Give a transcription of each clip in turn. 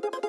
Thank you.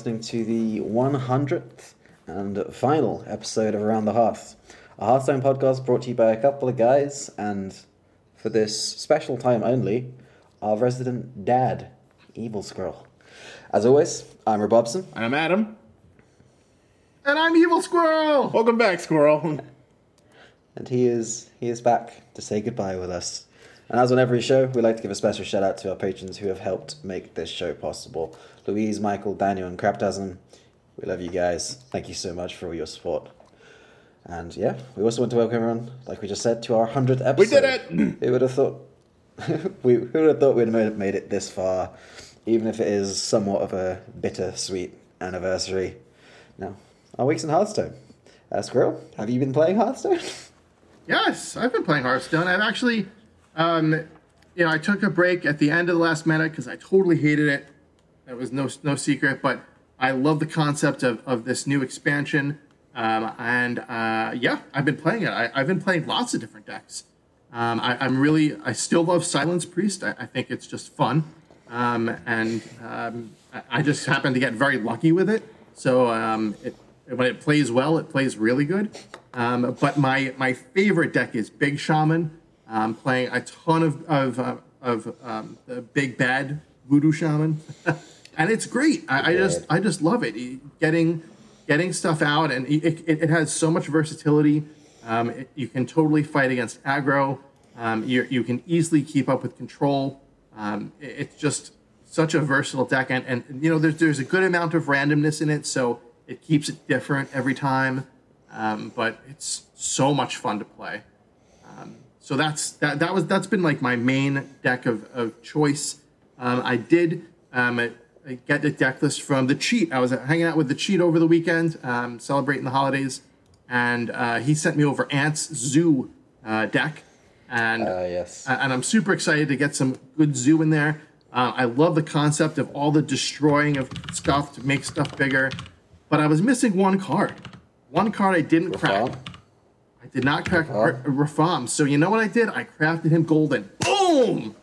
Listening to the 100th and final episode of Around the Hearth, a Hearthstone podcast brought to you by a couple of guys, and for this special time only, our resident dad, Evil Squirrel. As always, I'm Robobson. And I'm Adam. And I'm Evil Squirrel! Welcome back, Squirrel. and he is he is back to say goodbye with us. And as on every show, we like to give a special shout out to our patrons who have helped make this show possible. Louise, Michael, Daniel, and Craptasm. We love you guys. Thank you so much for all your support. And yeah, we also want to welcome everyone, like we just said, to our hundredth episode. We did it! Who would have thought? we who would have thought we'd have made it this far, even if it is somewhat of a bittersweet anniversary. Now, our weeks in Hearthstone. Uh, Squirrel, have you been playing Hearthstone? Yes, I've been playing Hearthstone. I've actually, um, you know, I took a break at the end of the last meta because I totally hated it. That was no no secret, but I love the concept of, of this new expansion. Um, and uh, yeah, I've been playing it. I, I've been playing lots of different decks. Um, I, I'm really, I still love Silence Priest. I, I think it's just fun. Um, and um, I, I just happen to get very lucky with it. So um, it, when it plays well, it plays really good. Um, but my my favorite deck is Big Shaman. Um, playing a ton of of, uh, of um, the Big Bad Voodoo Shaman, and it's great. I, I just I just love it. Getting getting stuff out, and it, it, it has so much versatility. Um, it, you can totally fight against aggro. Um, you you can easily keep up with control. Um, it- it's just such a versatile deck, and, and you know there's there's a good amount of randomness in it, so it keeps it different every time. Um, but it's so much fun to play. Um, so that's that that was that's been like my main deck of, of choice. Um, I did um, I, I get the deck list from the cheat. I was hanging out with the cheat over the weekend, um, celebrating the holidays, and uh, he sent me over Ant's Zoo uh, deck, and Uh, yes. and I'm super excited to get some good zoo in there. Uh, I love the concept of all the destroying of stuff to make stuff bigger, but I was missing one card. One card I didn't crack. I did not crack Rafaam? Ra- Rafaam. So you know what I did? I crafted him golden. Boom!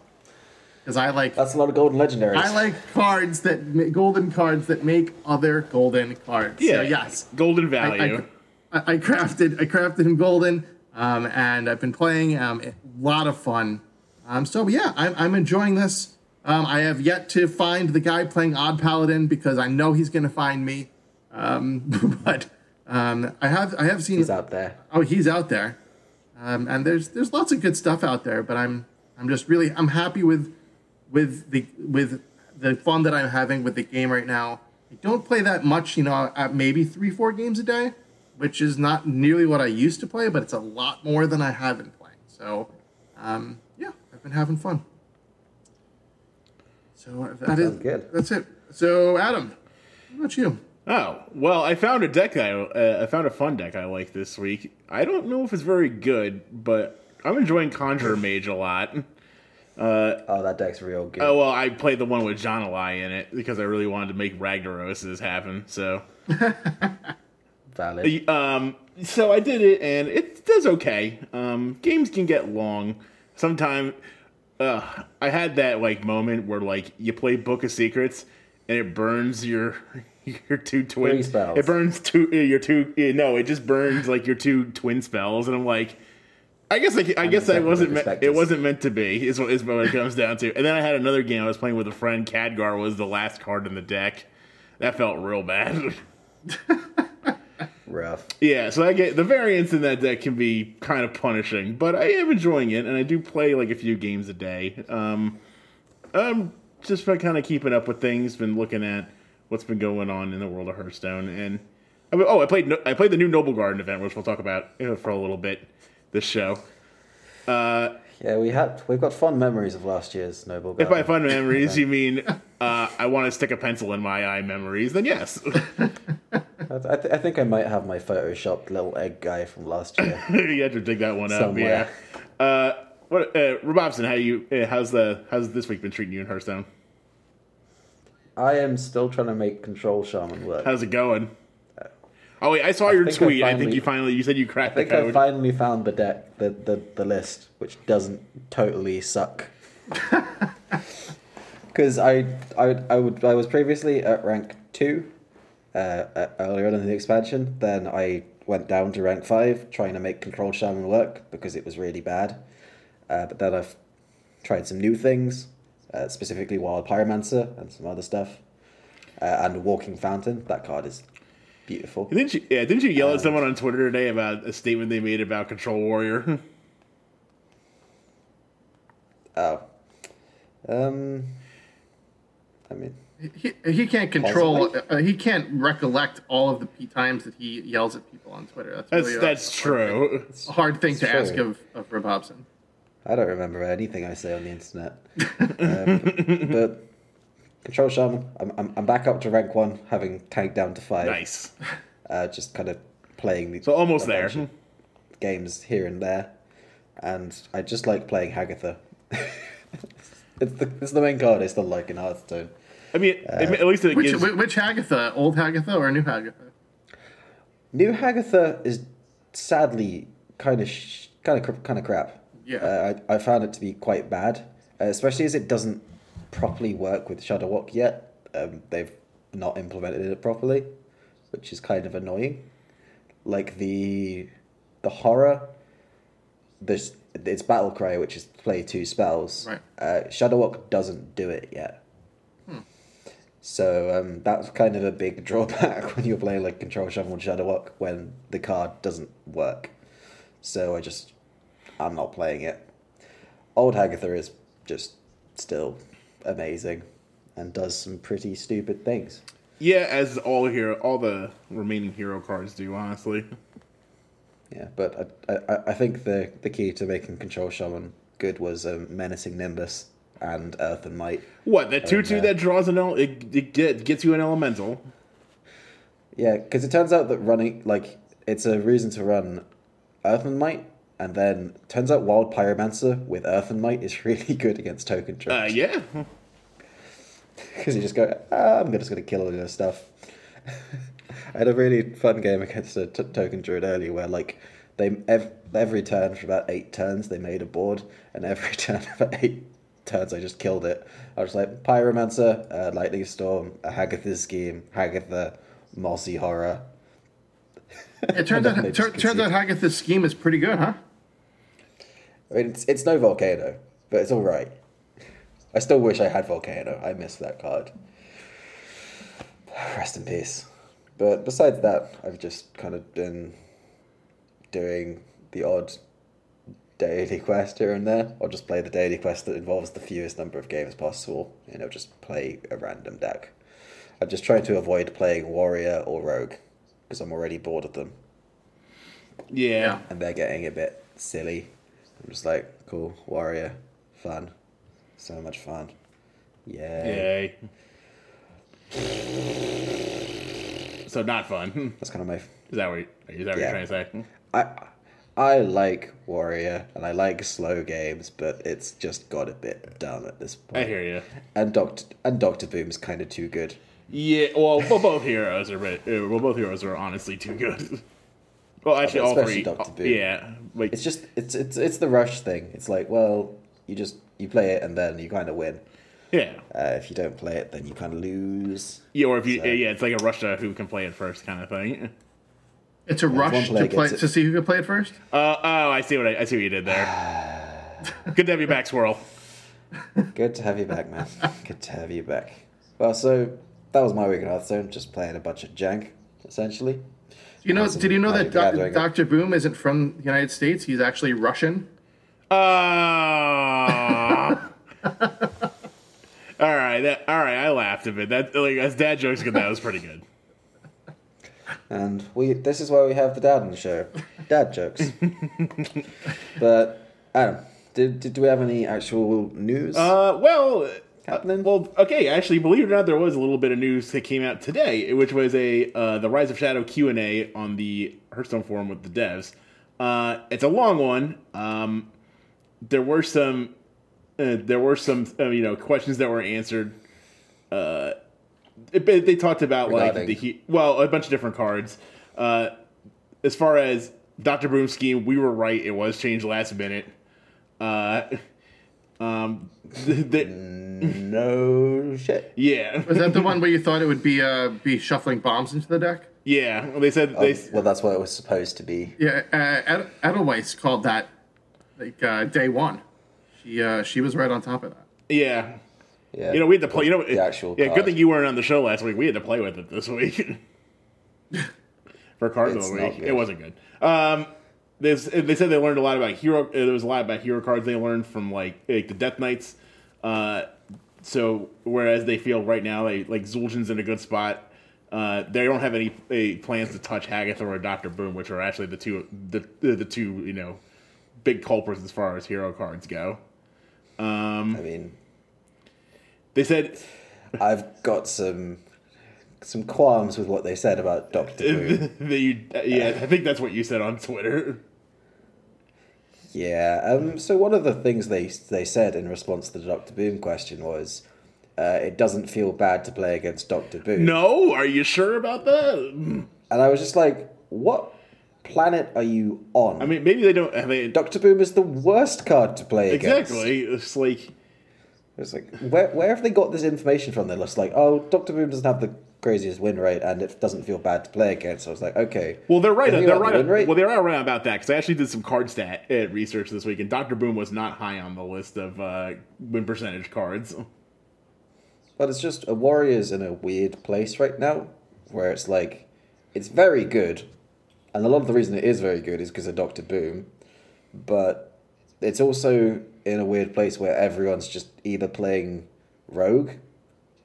Because I like That's a lot of golden legendaries. I like cards that ma- golden cards that make other golden cards. Yeah. So yes, Golden I, value. I, I crafted I crafted him golden, um, and I've been playing um, a lot of fun. Um, so yeah, I'm, I'm enjoying this. Um, I have yet to find the guy playing Odd Paladin because I know he's going to find me. Um, but um, I have I have seen He's out there. oh he's out there, um, and there's there's lots of good stuff out there. But I'm I'm just really I'm happy with with the with the fun that I'm having with the game right now. I don't play that much, you know, at maybe three four games a day, which is not nearly what I used to play, but it's a lot more than I have been playing. So, um, yeah, I've been having fun. So that is good. That's it. So Adam, what about you? Oh well, I found a deck I uh, I found a fun deck I like this week. I don't know if it's very good, but I'm enjoying Conjurer Mage a lot. Oh, that deck's real good. Oh well, I played the one with Jan'alai in it because I really wanted to make Ragnaroses happen. So Valid. Um, so I did it, and it does okay. Um, games can get long. Sometimes, uh, I had that like moment where like you play Book of Secrets, and it burns your your two twin spells. It burns two uh, your two. Uh, no, it just burns like your two twin spells, and I'm like. I guess I, I guess definitely wasn't me- it wasn't meant to be. Is what is what it comes down to. And then I had another game I was playing with a friend. Khadgar was the last card in the deck. That felt real bad. Rough. Yeah, so I get the variance in that deck can be kind of punishing, but I am enjoying it, and I do play like a few games a day. Um, um, just kind of keeping up with things. Been looking at what's been going on in the world of Hearthstone, and oh, I played I played the new Noblegarden event, which we'll talk about for a little bit. This show. Uh, Yeah, we had we've got fond memories of last year's Noble if by Garden. fun memories you mean uh, I want to stick a pencil in my eye memories, then yes, I, th- I think I might have my photoshopped little egg guy from last year. you had to dig that one up. Somewhere. Yeah. Uh, what, uh, Robobson, how you? Uh, how's the how's this week been treating you in Hearthstone? I am still trying to make Control Shaman work. How's it going? Oh wait, I saw your think I tweet. I, think you finally you said you I cracked the think I finally found the deck, the, the, the list, which doesn't totally suck. Because I, I, I, would, I was previously at rank 2 uh, uh, earlier on in the expansion. Then I went down to rank 5, trying to make Control Shaman work because it was really bad. Uh, but then I've tried some new things, uh, specifically Wild Pyromancer and some other stuff. Uh, and Walking Fountain. That card is beautiful. didn't you? Yeah, didn't you yell Uh, at someone on Twitter today about a statement they made about Control Warrior? Uh, Oh. Um. I mean, He, he can't control. Uh, he can't recollect all of the p times that he yells at people on Twitter. That's That's really a- that's true. a hard thing It's to ask of of Rob Hobson. I don't remember anything I say on the internet. um, but Control Shaman, I'm, I'm, I'm back up to rank one, having tanked down to five. Nice. Uh, just kind of playing the So almost a there. games here and there, and I just like playing Hagatha. it's the it's the main card I still like in Hearthstone. I mean, at least it Which gives. which Hagatha? Old Hagatha or new Hagatha? New Hagatha is sadly kind of sh- kind of kind of crap. Yeah. uh, I I found it to be quite bad, uh, especially as it doesn't properly work with Shudderwock yet. Um, they've not implemented it properly, which is kind of annoying. Like the the horror, this it's Battle Cry, which is play two spells. Right. Uh, Shudderwock doesn't do it yet. So um, that's kind of a big drawback when you're playing like Control Shaman with Shudderwock when the card doesn't work. So I just, I'm not playing it. Old Hagatha is just still amazing and does some pretty stupid things. yeah, as all hero, all the remaining hero cards do. Honestly, Yeah, but I, I, I think the, the key to making Control Shaman good was um, Menacing Nimbus and Earthen Might. what that two two uh, that draws an el- it, it get, gets you an elemental. Yeah, because it turns out that running like it's a reason to run Earthen Might, and then turns out Wild Pyromancer with Earthen Might is really good against token Uh, traps. yeah, Because you just go, ah, I'm just going to kill all your stuff. I had a really fun game against a t- token druid earlier where like they ev- every turn for about eight turns they made a board, and every turn for eight turns I just killed it. I was like Pyromancer, uh, Lightning Storm, a Hagatha's Scheme, Hagatha, Mossy Horror. It turns out then tur- turns out. Hagatha's scheme is pretty good, huh? I mean, it's, it's no Volcano, but it's all right. I still wish I had Volcano. I missed that card. Rest in peace. But besides that, I've just kind of been doing the odd daily quest here and there. I'll just play the daily quest that involves the fewest number of games possible. You know, just play a random deck. I'm just trying to avoid playing Warrior or Rogue because I'm already bored of them. Yeah. and they're getting a bit silly. I'm just like, cool, warrior, fun, so much fun, yay. Yay. So not fun. That's kind of my. Is that what, you- is that what Yeah. you're trying to say? I I like warrior and I like slow games, but it's just got a bit dumb at this point. I hear you. And Doctor and Doctor Boom's kind of too good. Yeah, well, both heroes are, bit- uh, well, both heroes are honestly too good. Well, actually, all Especially three. Dr. Boom. Yeah, like It's just it's it's it's the rush thing. It's like, well, you just you play it and then you kind of win. yeah, Uh, if you don't play it, then you kind of lose. yeah. Or if you, So- yeah, it's like a rush to who can play it first kind of thing. It's a one rush to play it. to see who can play it first. Uh, oh, I see what I, I see what you did there. Good to have you back, Swirl. Good to have you back, man. Good to have you back. Well, so that was my week in Hearthstone, just playing a bunch of jank, essentially. You know, did you know that Magic Doc- Dr. Boom isn't from the United States? He's actually Russian. Uh, all right. right, that, all right. I laughed a bit. That like as dad jokes go, that was pretty good. And we this is why we have the dad on the show. Dad jokes. but Adam, did, did do we have any actual news Uh, well, happening? well, okay. Actually, believe it or not, there was a little bit of news that came out today, which was a uh, the Rise of Shadow Q and A on the Hearthstone forum with the devs. Uh, it's a long one. Um, there were some, uh, there were some, uh, you know, questions that were answered. Uh, it, they talked about like the he- well, a bunch of different cards. Uh, as far as Doctor Boom scheme, we were right. It was changed last minute. Um, the, the, no shit. yeah, Was that the one where you thought it would be uh, be shuffling bombs into the deck? yeah. Well, they said they. Oh, well, that's what it was supposed to be. Yeah, uh, Ed- Edelweiss called that like uh, day one. She uh, she was right on top of that. yeah. Yeah. You know, we had to play. You know, The actual Yeah, card. good thing you weren't on the show last week. We had to play with it this week for cards of the week. It wasn't good. Um, there's, they said they learned a lot about hero. uh, There was a lot about hero cards they learned from like like the Death Knights. Uh, so whereas they feel right now they like Zul'jin's in a good spot. Uh, they don't have any, any plans to touch Hagatha or Doctor Boom, which are actually the two the the, two you know big culprits as far as hero cards go. I mean, They said I've got some some qualms with what they said about Doctor Who. that you, yeah, I think that's what you said on Twitter. Yeah. Um. So one of the things they they said in response to the Doctor Boom question was, uh, it doesn't feel bad to play against Doctor Boom. No, are you sure about that? And I was just like, what planet are you on? I mean, maybe they don't. I mean, Doctor Boom is the worst card to play against. exactly. It's like It's like where where have they got this information from? They're just like, oh, Doctor Boom doesn't have the craziest win rate, and it doesn't feel bad to play against. So I was like, okay. Well, they're right. They're got the right. Well, they are right about that because I actually did some card stat uh, research this week, and Doctor Boom was not high on the list of uh, win percentage cards. But it's just a warrior's in a weird place right now, where it's like, it's very good, and a lot of the reason it is very good is because of Doctor Boom, but it's also in a weird place where everyone's just either playing rogue,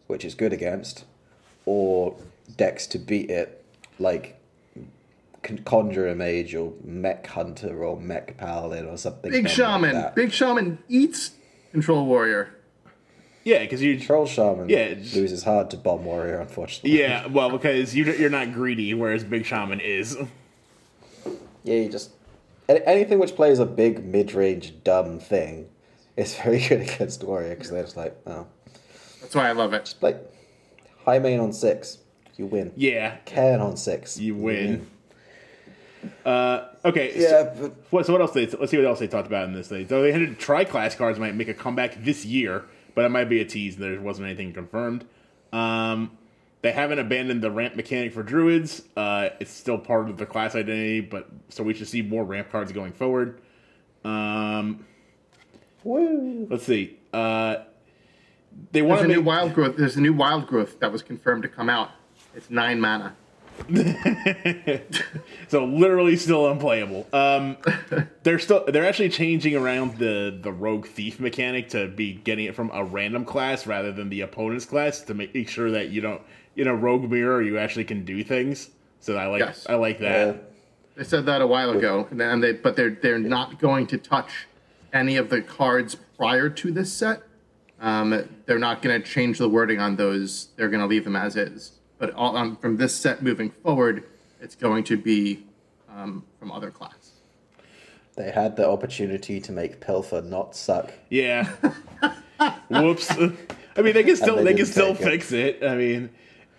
which is good against, or decks to beat it, like Con- Conjurer Mage or Mech Hunter or Mech Paladin or something. Big dumb like shaman, big shaman eats control warrior. Yeah, because you. control Shaman Yeah, it's- loses hard to Bomb Warrior, unfortunately. Yeah, well, because you, you're not greedy, whereas Big Shaman is. Yeah, you just anything which plays a big mid-range dumb thing is very good against Warrior because they're just like, oh, That's why I love it. like high main on six, you win. Yeah, Cairn on six, you win. Uh, okay. so- Yeah, but What, so what else? They, let's see what else they talked about in this thing. So they hinted tri-class cards might make a comeback this year, but it might be a tease. There wasn't anything confirmed. Um, they haven't abandoned the ramp mechanic for druids. Uh, it's still part of the class identity, but so we should see more ramp cards going forward. Um, woo. let's see. Uh, they There's want a to new wild growth. There's a new wild growth that was confirmed to come out. It's nine mana. so literally still unplayable. Um, they're still they're actually changing around the the rogue thief mechanic to be getting it from a random class rather than the opponent's class to make sure that you don't in a rogue mirror you actually can do things. So I like Yes. I like that. They said that a while ago, and they but they're they're not going to touch any of the cards prior to this set. Um, they're not going to change the wording on those. They're going to leave them as is. But all, um, from this set moving forward, it's going to be um, from other class. they had the opportunity to make Pilfer not suck. Yeah. Whoops. I mean, they can still they they, can still take it. fix it. I mean,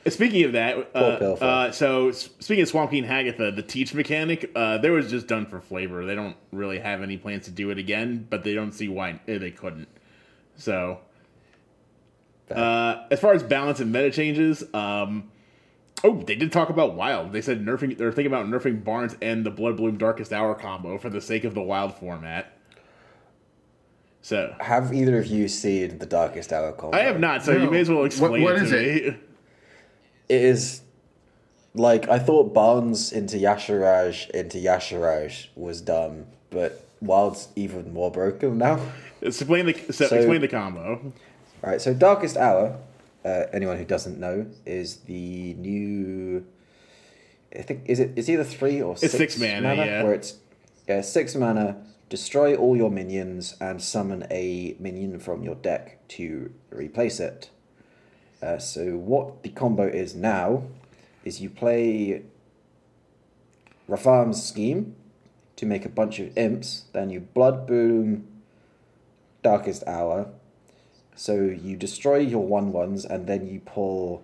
speaking of that, uh, uh, so speaking of Swamp King Hagatha, the teach mechanic, uh, there was just done for flavor. They don't really have any plans to do it again, but they don't see why eh, they couldn't. So, uh, as far as balance and meta changes, um, oh, they did talk about Wild. They said nerfing. They're thinking about nerfing Barnes and the Bloodbloom Darkest Hour combo for the sake of the Wild format. So Have either of you seen the Darkest Hour combo? I have not, so you may as well explain what it is to it? me. It is like I thought Barnes into Y'Shaarj into Y'Shaarj was dumb, but Wild's even more broken now. Explain the so, So- explain the combo. All right, so Darkest Hour, uh, anyone who doesn't know, is the new. I think is it is either three or six, six mana, yeah. Where it's yeah, six mana, destroy all your minions and summon a minion from your deck to replace it. Uh, so what the combo is now is you play Rafaam's scheme to make a bunch of imps, then you Bloodbloom Darkest Hour. So you destroy your one ones and then you pull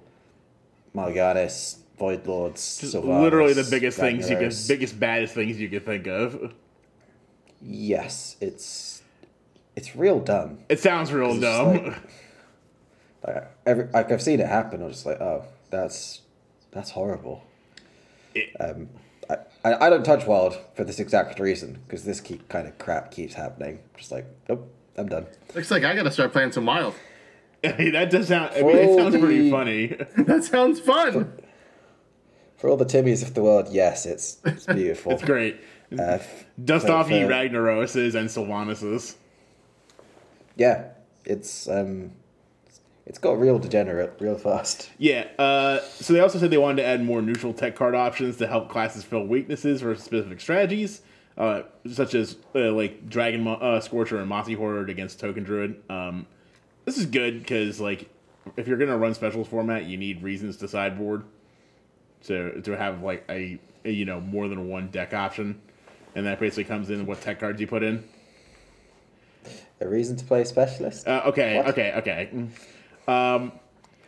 Mal'Ganis, Void Lords, Just Sylvanas, literally the biggest things you Ragnaros. biggest baddest things you could think of. Yes, it's it's real dumb. It sounds real dumb. like- Like, every, like I've seen it happen. I'm just like, oh, that's that's horrible. It- Um, I, I I don't touch wild for this exact reason because this keep kind of crap keeps happening. Just like, nope, I'm done. Looks like I gotta start playing some wild. that does sound. I mean, it sounds pretty funny. that sounds fun. For all the Timmies of the world, yes, it's it's beautiful. It's great. Uh, Dust so off ye for- Ragnaroses and Sylvanas. Yeah, it's um, it's got real degenerate real fast. Yeah. Uh, so they also said they wanted to add more neutral tech card options to help classes fill weaknesses for specific strategies, uh, such as uh, like Dragon Mo- uh, Scorcher and Mossy Horror against Token Druid. Um, this is good because like if you're gonna run specials format, you need reasons to sideboard. So to have like a, a you know more than one deck option, and that basically comes in what tech cards you put in. A reason to play specialist? Uh, okay, What? okay, okay.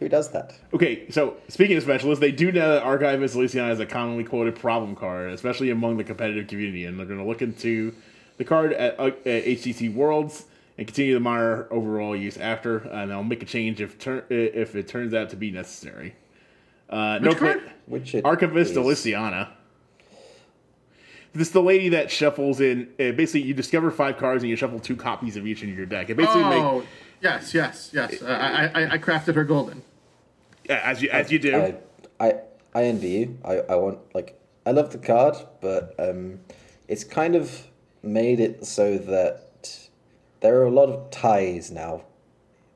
Who does that? Okay, so speaking of specialists, they do know that Archivist Elysiana is a commonly quoted problem card, especially among the competitive community, and they're going to look into the card at, uh, at HCT Worlds and continue to monitor overall use after, and they'll make a change if tur- if it turns out to be necessary. Uh, no Which card? clear- Which it Archivist is. Elysiana. This is the lady that shuffles in. Uh, basically, you discover five cards and you shuffle two copies of each into your deck. It basically Oh, make yes, yes, yes. Uh, I, I, I crafted her golden. Yeah, as you as you do. I, I I envy you. I, I want like I love the card, but um, it's kind of made it so that there are a lot of ties now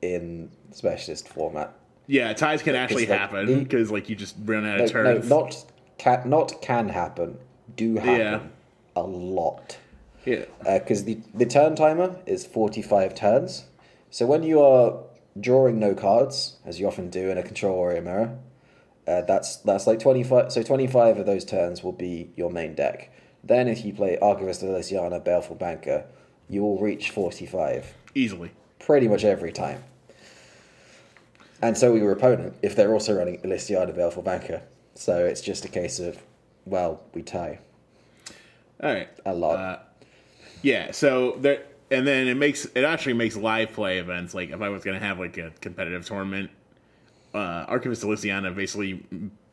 in specialist format. Yeah, ties can actually like happen because like you just run out No, of no, turns. not can not can happen. Do happen Yeah. a lot. yeah, because the, the turn timer is 45 turns. So when you are drawing no cards, as you often do in a control warrior mirror, uh, that's that's like 25. So 25 of those turns will be your main deck. Then if you play Archivist of Elysiana, Baleful Banker, you will reach 45 easily. pretty much every time. And so will your opponent if they're also running Elysiana, Baleful Banker. So it's just a case of, well, we tie All right, a lot. Uh, yeah. So there, and then it makes it actually makes live play events. Like if I was gonna have like a competitive tournament, uh, Archivist of Elysiana basically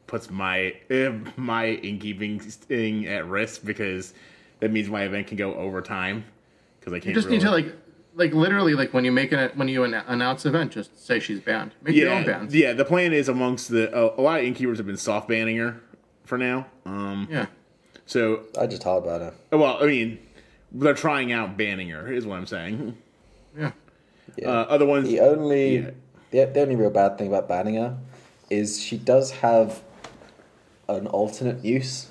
puts my uh, my innkeeping thing at risk because that means my event can go over time because I can't. You just really, need to like, like literally, like when you make an when you an- announce event, just say she's banned. Make your own yeah, bans. yeah. The plan is amongst the uh, a lot of innkeepers have been soft banning her for now. Um, yeah. so I just hard banner. well, I mean, they're trying out banning her is what I'm saying. Yeah. Yeah. Uh, other ones, The only Yeah. the, the only real bad thing about banning her is she does have an alternate use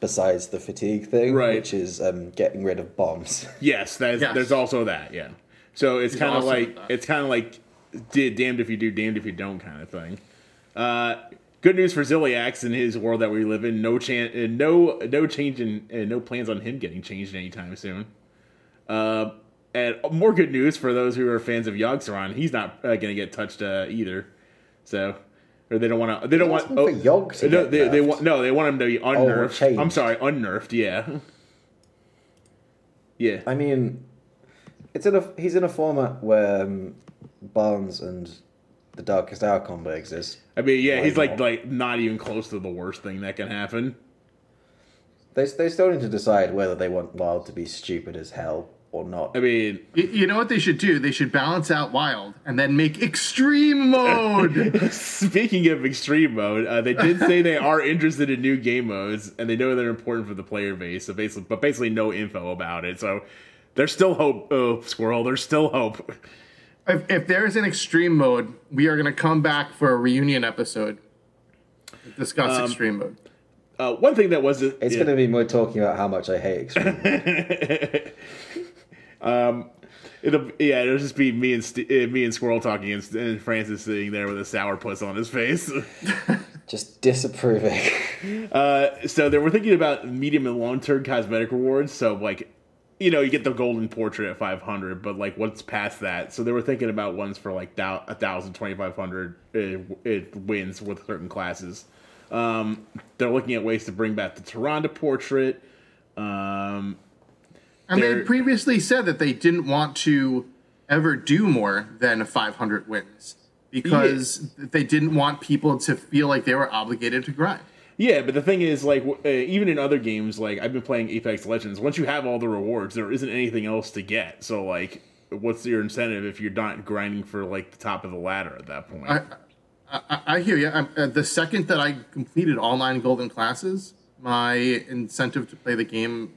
besides the fatigue thing, Right. which is um, getting rid of bombs. Yes, there's, Yes. there's also that. Yeah. So it's kind of like it's kind of like d- damned if you do, damned if you don't kind of thing. Uh, good news for Ziliax in his world that we live in. No chance, uh, no no change in, and no plans on him getting changed anytime soon. Uh, and more good news for those who are fans of Yogg-Saron. He's not uh, going to get touched uh, either. So, or they don't want to. They don't want. for Yogg to no, get they, they want no. They want him to be unnerved. changed. I'm sorry, unnerved. Yeah. Yeah. I mean, it's in a he's in a format where um, Barnes and the Darkest outcome that exists. I mean, yeah, Why he's like not? like not even close to the worst thing that can happen. They they still need to decide whether they want Wild to be stupid as hell or not. I mean, You, you know what they should do? They should balance out wild and then make extreme mode. speaking of extreme mode, uh, they did say they are interested in new game modes, and they know they're important for the player base. So basically, but basically, no info about it. So there's still hope. Oh, squirrel, there's still hope. If, if there's an extreme mode, we are going to come back for a reunion episode. to Discuss extreme mode. Uh, one thing that was It's yeah. going to be more talking about how much I hate extreme. um, It'll yeah, it'll just be me and St- uh, me and Squirrel talking, and, and Francis sitting there with a sour puss on his face. just disapproving. Uh, so they were thinking about medium and long term cosmetic rewards. So like, you know, you get the golden portrait at five hundred, but like, what's past that? So they were thinking about ones for like thou- a thousand, twenty five hundred uh, it wins with certain classes. Um, they're looking at ways to bring back the Tyrande portrait. Um, And they previously said that they didn't want to ever do more than 500 wins because they didn't want people to feel like they were obligated to grind. Yeah, but the thing is, like, w- uh, even in other games, like I've been playing Apex Legends. Once you have all the rewards, there isn't anything else to get. So, like, what's your incentive if you're not grinding for like the top of the ladder at that point? I, I, I hear you. I'm, uh, the second that I completed all nine golden classes, my incentive to play the game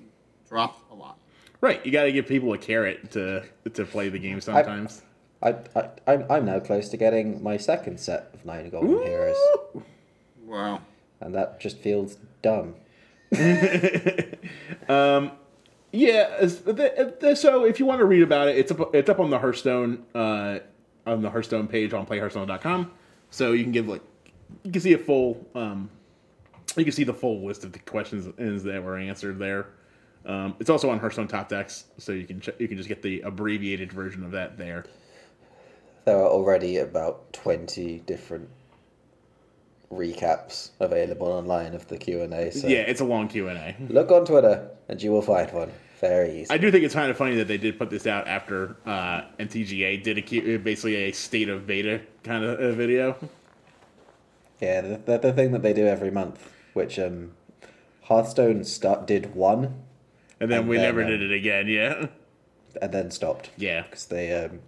dropped a lot. right, you got to give people a carrot to to play the game sometimes. I, I, I'm, I'm now close to getting my second set of nine golden heroes, Wow. And that just feels dumb. Yeah, the- the- so if you want to read about it, it's up it's up on the Hearthstone uh, on the Hearthstone page on playhearthstone.com. So you can give like you can see a full um, you can see the full list of the questions that were answered there. Um, it's also on Hearthstone Top Decks, so you can ch- you can just get the abbreviated version of that there. There are already about twenty different recaps available online of the Q and A. So Yeah, it's a long Q and A. look on Twitter, and you will find one very easy. I do think it's kind of funny that they did put this out after uh, MTGA did a Q, basically a state of beta kind of uh, video. Yeah, the, the, the thing that they do every month, which um, Hearthstone start did one And then And we then, never um, did it again. Yeah, and then stopped yeah. because they um,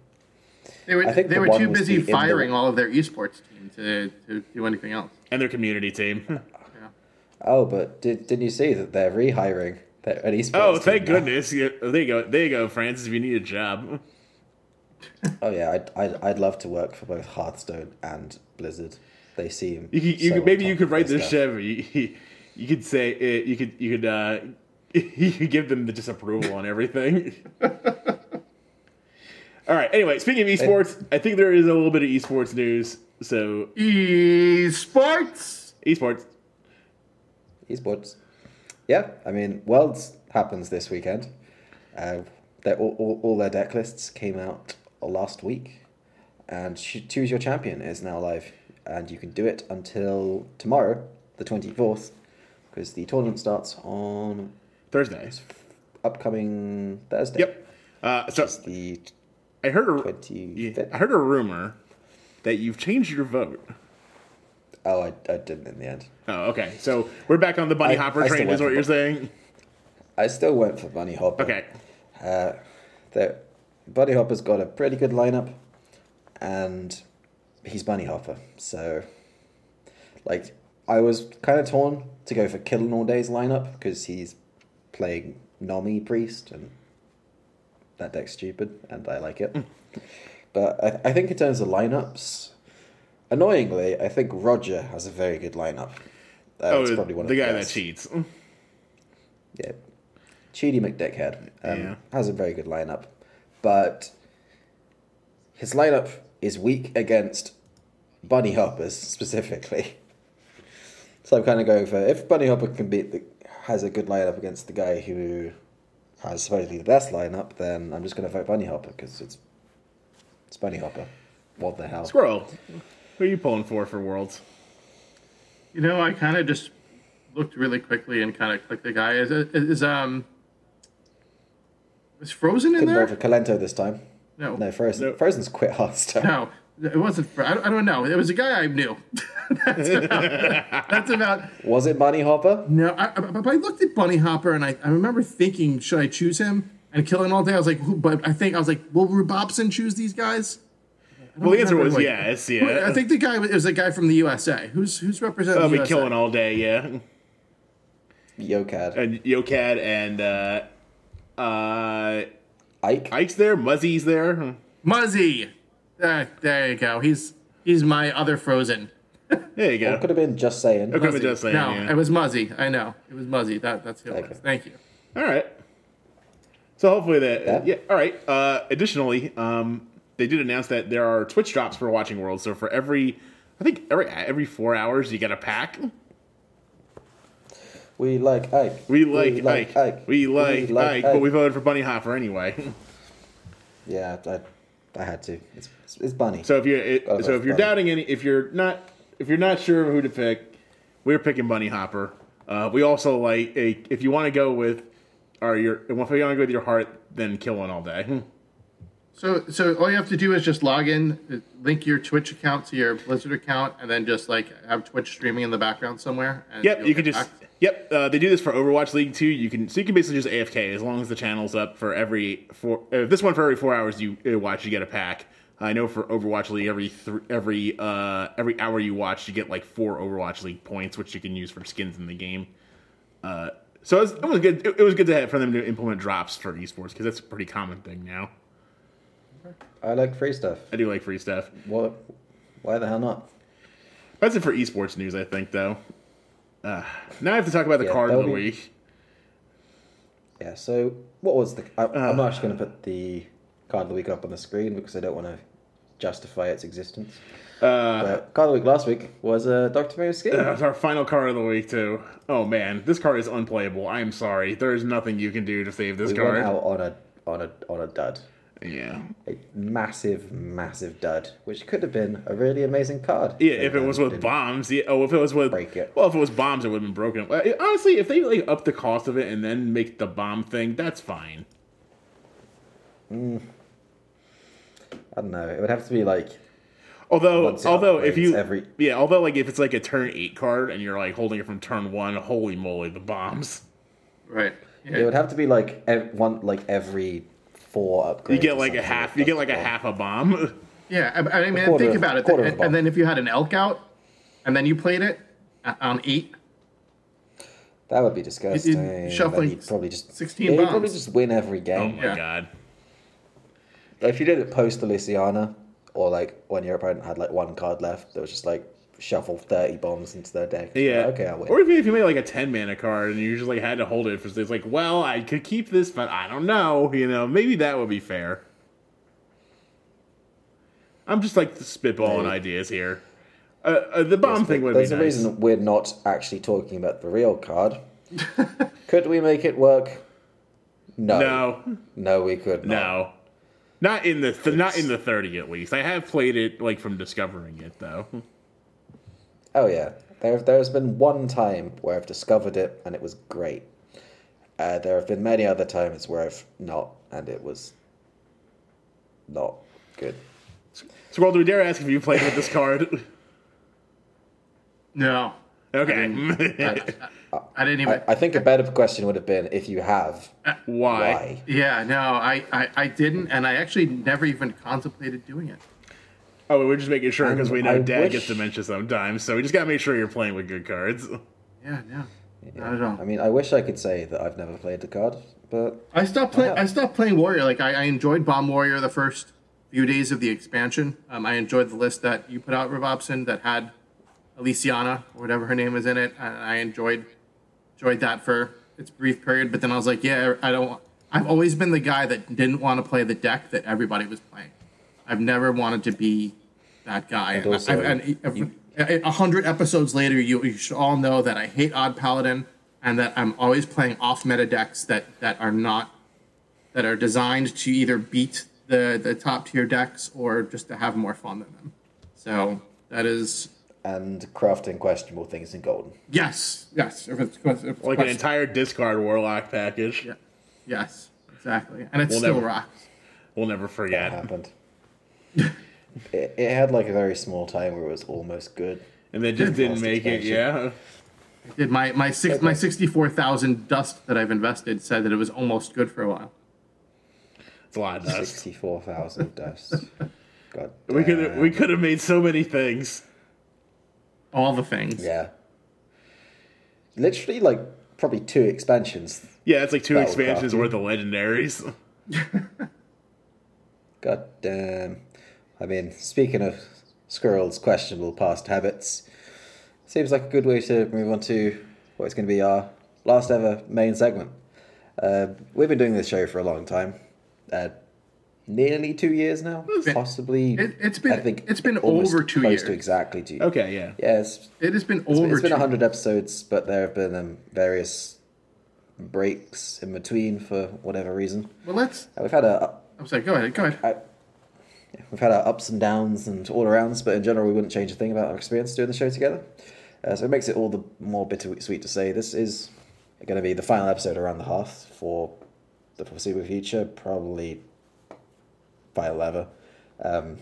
They were, I think they the were too busy the in the- firing all of their esports team to, to do anything else. and their community team. oh, but did didn't you see that they're rehiring their an esports? oh, team thank now? goodness! Yeah, There you go. There you go, Francis. If you need a job, Oh yeah, I'd, I'd I'd love to work for both Hearthstone and Blizzard. They seem you could, you so could maybe you could write their this stuff. Chev. You, you could say uh, you could you could uh, you could give them the disapproval on everything. All right. Anyway, speaking of esports, I think there is a little bit of esports news. So Esports. esports. esports. Yeah, I mean, Worlds happens this weekend. Uh, their- all, all, all their deck lists came out last week, and Choose Your Champion is now live, and you can do it until tomorrow, the twenty fourth, because the tournament starts on Thursday. upcoming Thursday. Yep. Uh, so the I heard a yeah. I heard a rumor that you've changed your vote. Oh, I, I didn't in the end. Oh, okay. So we're back on the bunny I- hopper I train, is what for you're saying? I still went for Bunny Hopper. Okay. Uh, the Bunny Hopper's got a pretty good lineup, and he's Bunny Hopper. So, like, I was kind of torn to go for Killing All Day's lineup because he's playing Nomi Priest, and that deck's stupid, and I like it. but I, I think in terms of lineups, annoyingly, I think Roger has a very good lineup. Uh, Oh, it's probably one of the guy that cheats. Yeah. Cheaty McDickhead um, Yeah. has a very good lineup, but his lineup is weak against Bunny Hoppers specifically. So I'm kind of going for if Bunny Hopper can beat the has a good lineup against the guy who has supposedly the best lineup, then I'm just going to vote Bunny Hopper because it's it's Bunny Hopper. What the hell? Squirrel, who are you pulling for for Worlds? You know, I kind of just looked really quickly and kind of clicked the guy. Is, is um, is Frozen in Couldn't there? vote for Kolento this time. No, No, Frozen. No. Frozen's quit hard stuff. no, it wasn't. Fro- I don't, I don't know. It was a guy I knew. that's, about, that's about. Was it Bunny Hopper? No, I, I, but I looked at Bunny Hopper and I, I remember thinking, should I choose him? And killing all day, I was like, who, but I think I was like, will Rubopson choose these guys? Well, the answer was like- yes. Yeah. I think the guy was- it was a guy from the USA. Who's who's representing I'll the be killing all day. Yeah. Yokad. And Yokad and uh, uh, Ike? Ike's there. Muzzy's there. Muzzy. There, there you go. He's he's my other Frozen. There you go. It could have been just saying. Okay. Could've been just saying, no, yeah. it was Muzzy. I know it was Muzzy. That that's who it Okay. was. Thank you. All right. So hopefully that Yeah. yeah. All right. Uh, additionally, um, they did announce that there are Twitch drops for Watching World. So for every, I think every every four hours you get a pack. We like Ike. We like, like Ike. We like, Ike, but we voted for Bunny Hopper anyway. Yeah, I, I had to. It's, it's, it's Bunny. so if you're it, so if you're Bunny. doubting any, if you're not if you're not sure who to pick, we're picking Bunny Hopper. Uh, we also like a, if you want to go with or your if you want to go with your heart, then killing all day. So so all you have to do is just log in, uh, link your Twitch account to your Blizzard account, and then just like have Twitch streaming in the background somewhere. And Yep, you'll can get just. Yep, uh, they do this for Overwatch League too. You can so you can basically just AFK as long as the channel's up for every four. Uh, this one for every four hours you uh, watch, you get a pack. I know for Overwatch League, every th- every uh, every hour you watch, you get like four Overwatch League points, which you can use for skins in the game. Uh, so it was, it was good. It, it was good to have, for them to implement drops for esports because that's a pretty common thing now. I like free stuff. I do like free stuff. What? Why the hell not? That's it for esports news, I think. Though. Uh, now I have to talk about the Yeah, card of the be- week. Yeah. So what was the? I, I'm not actually going to put the card of the week up on the screen because I don't want to justify its existence. Uh, But card of the week last week was uh, Doctor Boom's Scheme. That's our final card of the week too. Oh man, this card is unplayable. I am sorry. There is nothing you can do to save this we went card. out on a on a on a dud. Yeah, A massive, massive dud, which could have been a really amazing card. yeah. If it was with bombs, yeah. Oh, if it was with Break it. well, if it was bombs, it would have been broken. Honestly, if they like up the cost of it and then make the bomb thing, that's fine. Mm. I don't know. It would have to be like Although, although if you every- yeah, although like if it's like a turn eight card and you're like holding it from turn one, holy moly, the bombs! Right. Yeah. it would have to be like ev- one like every four upgrades. You get like a half. You get like a half a bomb. Yeah, I, I mean, quarter think about it. quarter And, then if you had an Elekk out, and then you played it uh, on eight, That would be disgusting. You'd shuffling you'd probably just 16 yeah, you'd probably just win every game. Oh my Yeah. god. If you did it post Elysiana, or like when your opponent had like one card left, that was just like shuffle thirty bombs into their deck. Yeah. okay, I'll win. Or even if you made like a ten mana card and you usually like had to hold it for it's like, well, I could keep this, but I don't know. You know, maybe that would be fair. I'm just like spitballing Maybe. ideas here. Uh, uh, the bomb Yes, thing would be There's nice. reason we're not actually talking about the real card. could we make it work? No. No, No, we could not. no, not in the th- not in the thirty at least. I have played it like from discovering it though. Oh yeah, there there's been one time where I've discovered it and it was great. Uh, there have been many other times where I've not, and it was not good. So, World, do we dare ask if you played with this card? no, okay, I didn't even. I, I think a better question would have been if you have, why? why? yeah, no, I, I, I didn't, and I actually never even contemplated doing it. Oh, we're just making sure because Um, we know I Dad wish- gets dementia sometimes, so we just gotta make sure you're playing with good cards. Yeah, no, not at all. I mean, I wish I could say that I've never played the card, but I stopped playing. have. I stopped playing Warrior. Like I, I enjoyed Bomb Warrior the first few days of the expansion. Um, I enjoyed the list that you put out, Robopson, that had Elysiana or whatever her name is in it, and I enjoyed enjoyed that for its brief period. But then I was like, yeah, I don't. I've always been the guy that didn't want to play the deck that everybody was playing. I've never wanted to be that guy. And also, I- and a- a hundred episodes later, you, you should all know that I hate Odd Paladin and that I'm always playing off meta decks that, that are not that are designed to either beat the, the top tier decks or just to have more fun than them. So that is and crafting questionable things in golden. yes, yes. If it's, if it's Like an entire discard warlock package. yeah, yes, exactly, and it We'll still never- rocks. We'll never That forget. happened. it, it had like a very small time where it was almost good. And they just didn't last make it, yeah. expansion. Did my my six my sixty four thousand dust that I've invested said that it was almost good for a while. It's a lot of dust. Sixty-four thousand dust. God. We could have we could have made so many things. All the things. Yeah. Literally, like probably two expansions. Yeah, it's like two expansions worth of legendaries. God damn. I mean, speaking of Squirrel's questionable past habits, seems like a good way to move on to what is going to be our last ever main segment. Uh, we've been doing this show for a long time, uh, nearly two years now, been- possibly. it- it's been- I think it's been over two close years. to exactly two. Okay, yeah. Yeah, It has been it's been- over. it's been hundred episodes, but there have been um, various breaks in between for whatever reason. Well, let's. Uh, We've had a I'm sorry. Go ahead. Go ahead. We've had our ups and downs and all arounds, but in general, we wouldn't change a thing about our experience doing the show together. Uh, so it makes it all the more bittersweet to say this is going to be the final episode around the hearth for the foreseeable future, probably final ever, um,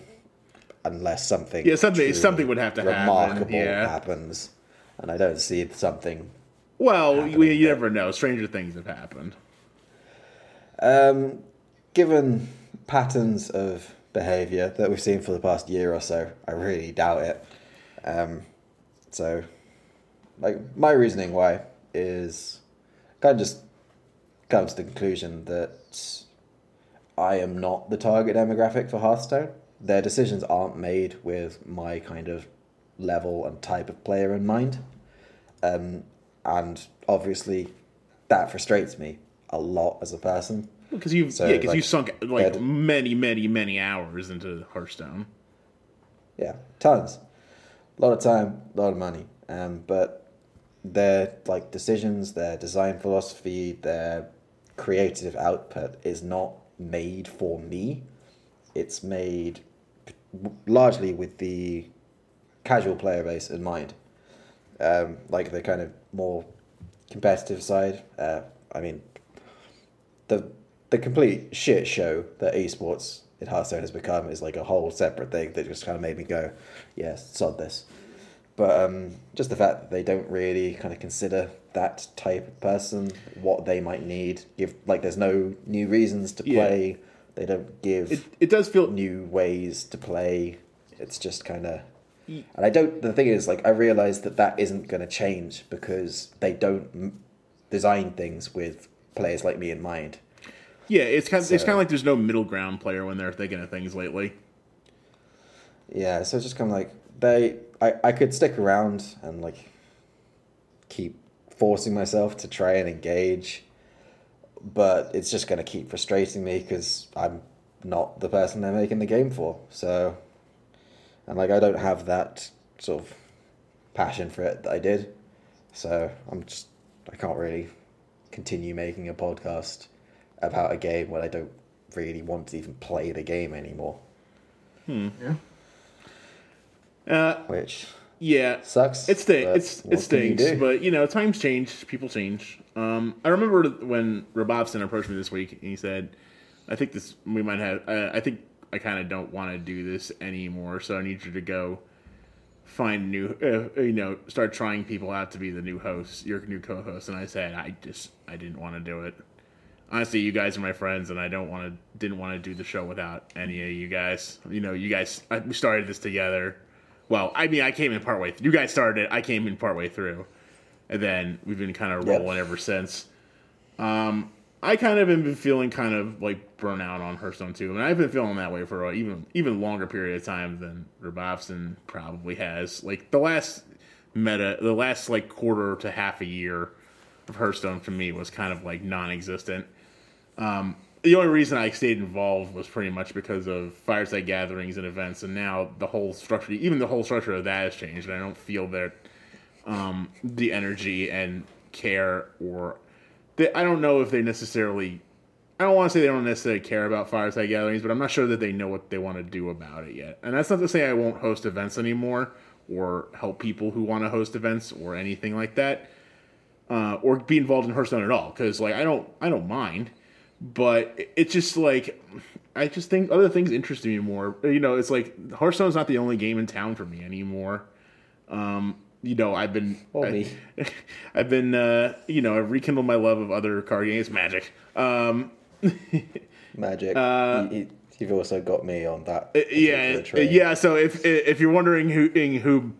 unless something Yeah, something- something would have to happen, remarkable yeah. happens, and I don't see something. Well, we, you never know. Stranger things have happened. Um, given patterns of behaviour that we've seen for the past year or so, I really doubt it. Um, so, like, my reasoning why is kind of just come to the conclusion that I am not the target demographic for Hearthstone. Their decisions aren't made with my kind of level and type of player in mind. Um, and obviously, that frustrates me a lot as a person. Because you've So, yeah, because like, you sunk like that- many, many, many hours into Hearthstone. Yeah, tons. A lot of time, a lot of money. Um, but their like decisions, their design philosophy, their creative output is not made for me. It's made largely with the casual player base in mind. Um, like the kind of more competitive side. Uh, I mean, the the complete shit show that esports in Hearthstone has become is like a whole separate thing that just kind of made me go, yes, sod this. But um, just the fact that they don't really kind of consider that type of person, what they might need, give like there's no new reasons to Yeah. play. They don't give It it does feel new ways to play. It's just kind of, and I don't. The thing is, like, I realize that that isn't going to change because they don't m- design things with players like me in mind. Yeah. It's kind of, it's kind of like there's no middle ground player when they're thinking of things lately. Yeah, so it's just kind of like they. I I could stick around and like keep forcing myself to try and engage, but it's just going to keep frustrating me because I'm not the person they're making the game for. So, and like I don't have that sort of passion for it that I did. So I'm just I can't really continue making a podcast about a game when I don't really want to even play the game anymore, Yeah. Uh, which yeah, sucks. It's sta- it's it can you stinks, but you know times change, people change. Um, I remember when Robobson approached me this week, and he said, "I think this we might have. Uh, I think I kind of don't want to do this anymore, so I need you to go find new. Uh, you know, start trying people out to be the new host, your new co-host." And I said, "I just I didn't want to do it. Honestly, you guys are my friends, and I don't want to didn't want to do the show without any of you guys. You know, you guys I, we started this together." Well, I mean, I came in partway. Th- you guys started it. I came in partway through, and then we've been kind of Yep. rolling ever since. Um, I kind of have been feeling kind of like burnout on Hearthstone too, and I've been feeling that way for a even even longer period of time than Rabobson probably has. Like the last meta, the last like quarter to half a year of Hearthstone for me was kind of like non-existent. Um, the only reason I stayed involved was pretty much because of fireside gatherings and events, and now the whole structure, even the whole structure of that has changed. And I don't feel that um, the energy and care, or they, I don't know if they necessarily. I don't want to say they don't necessarily care about fireside gatherings, but I'm not sure that they know what they want to do about it yet. And that's not to say I won't host events anymore or help people who want to host events or anything like that, uh, or be involved in Hearthstone at all. Because like I don't, I don't mind but it's just like I just think other things interest me more. You know, it's like Hearthstone's not the only game in town for me anymore. Um, you know, I've been I, have been uh, you know, I've rekindled my love of other card games, Magic. Um, Magic. Uh, you, have also got me on that. yeah, train. yeah. So if if you're wondering who who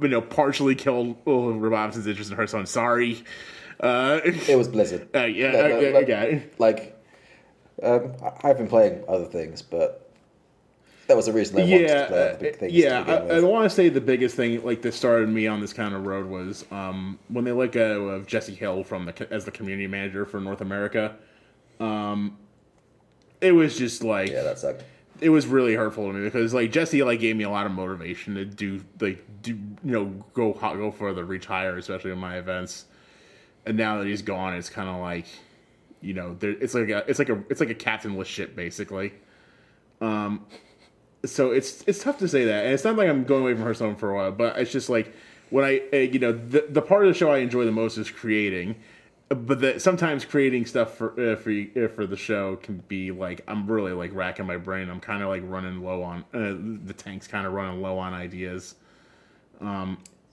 you know partially killed oh, Robobson's interest in Hearthstone, sorry. Uh, It was Blizzard. uh, yeah, No, no, okay, like- okay. Like, um, I've been playing other things, but that was the reason they wanted yeah, to play big things. yeah. I, I want to say the biggest thing, like that started me on this kind of road, was um, when they let go of Jesse Hill from the as the community manager for North America. Um, it was just like yeah, that sucked. it was really hurtful to me because like Jesse like gave me a lot of motivation to do like do you know go go further, reach higher, especially in my events. And now that he's gone, it's kind of like you know there, it's like a it's like a it's like a captainless ship basically. Um, so it's it's tough to say that, and it's not like I'm going away from Hearthstone for a while, but it's just like when I uh, you know the the part of the show I enjoy the most is creating, but that sometimes creating stuff for uh, for uh, for the show can be like I'm really like racking my brain. I'm kind of like running low on the tank's kind of running low on ideas.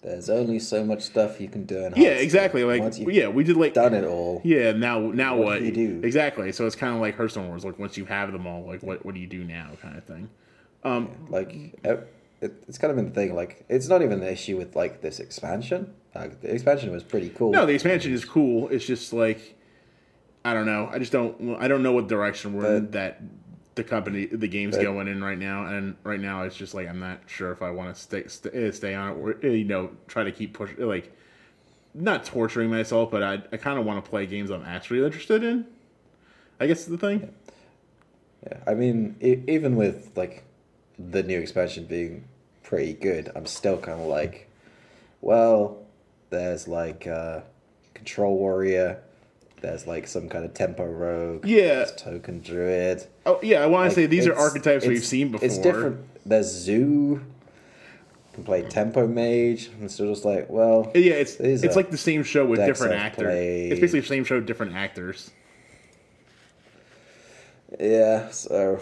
There's only so much stuff you can do in Yeah, exactly. Like Once you've yeah, we did like done it all. Yeah, now now What what? do you do? Exactly. So it's kind of like Hearthstone Wars. Like once you have them all, like what what do you do now, kind of thing. Um, Like it, it, it's kind of been the thing. Like it's not even the issue with like this expansion. Like the expansion was pretty cool. No, the expansion is cool. It's just like I don't know. I just don't. I don't know what direction we're in that the company, the game's but- going in right now. And right now, it's just like I'm not sure if I want to stay stay, stay on it or uh, you know try to keep push like not torturing myself, but I I kind of want to play games I'm actually interested in. I guess is the thing. Yeah, I mean, e- even with like the new expansion being pretty good, I'm still kind of like, well, there's like uh, Control Warrior, there's like some kind of Tempo Rogue, Yeah. Token Druid. Oh yeah, I want to Like, say these are archetypes we've seen before. It's different. There's Zoo. Can play Tempo Mage. And it's still just like, well, Yeah, it's it's like the same show with different actors. It's basically the same show, with different actors. yeah. So,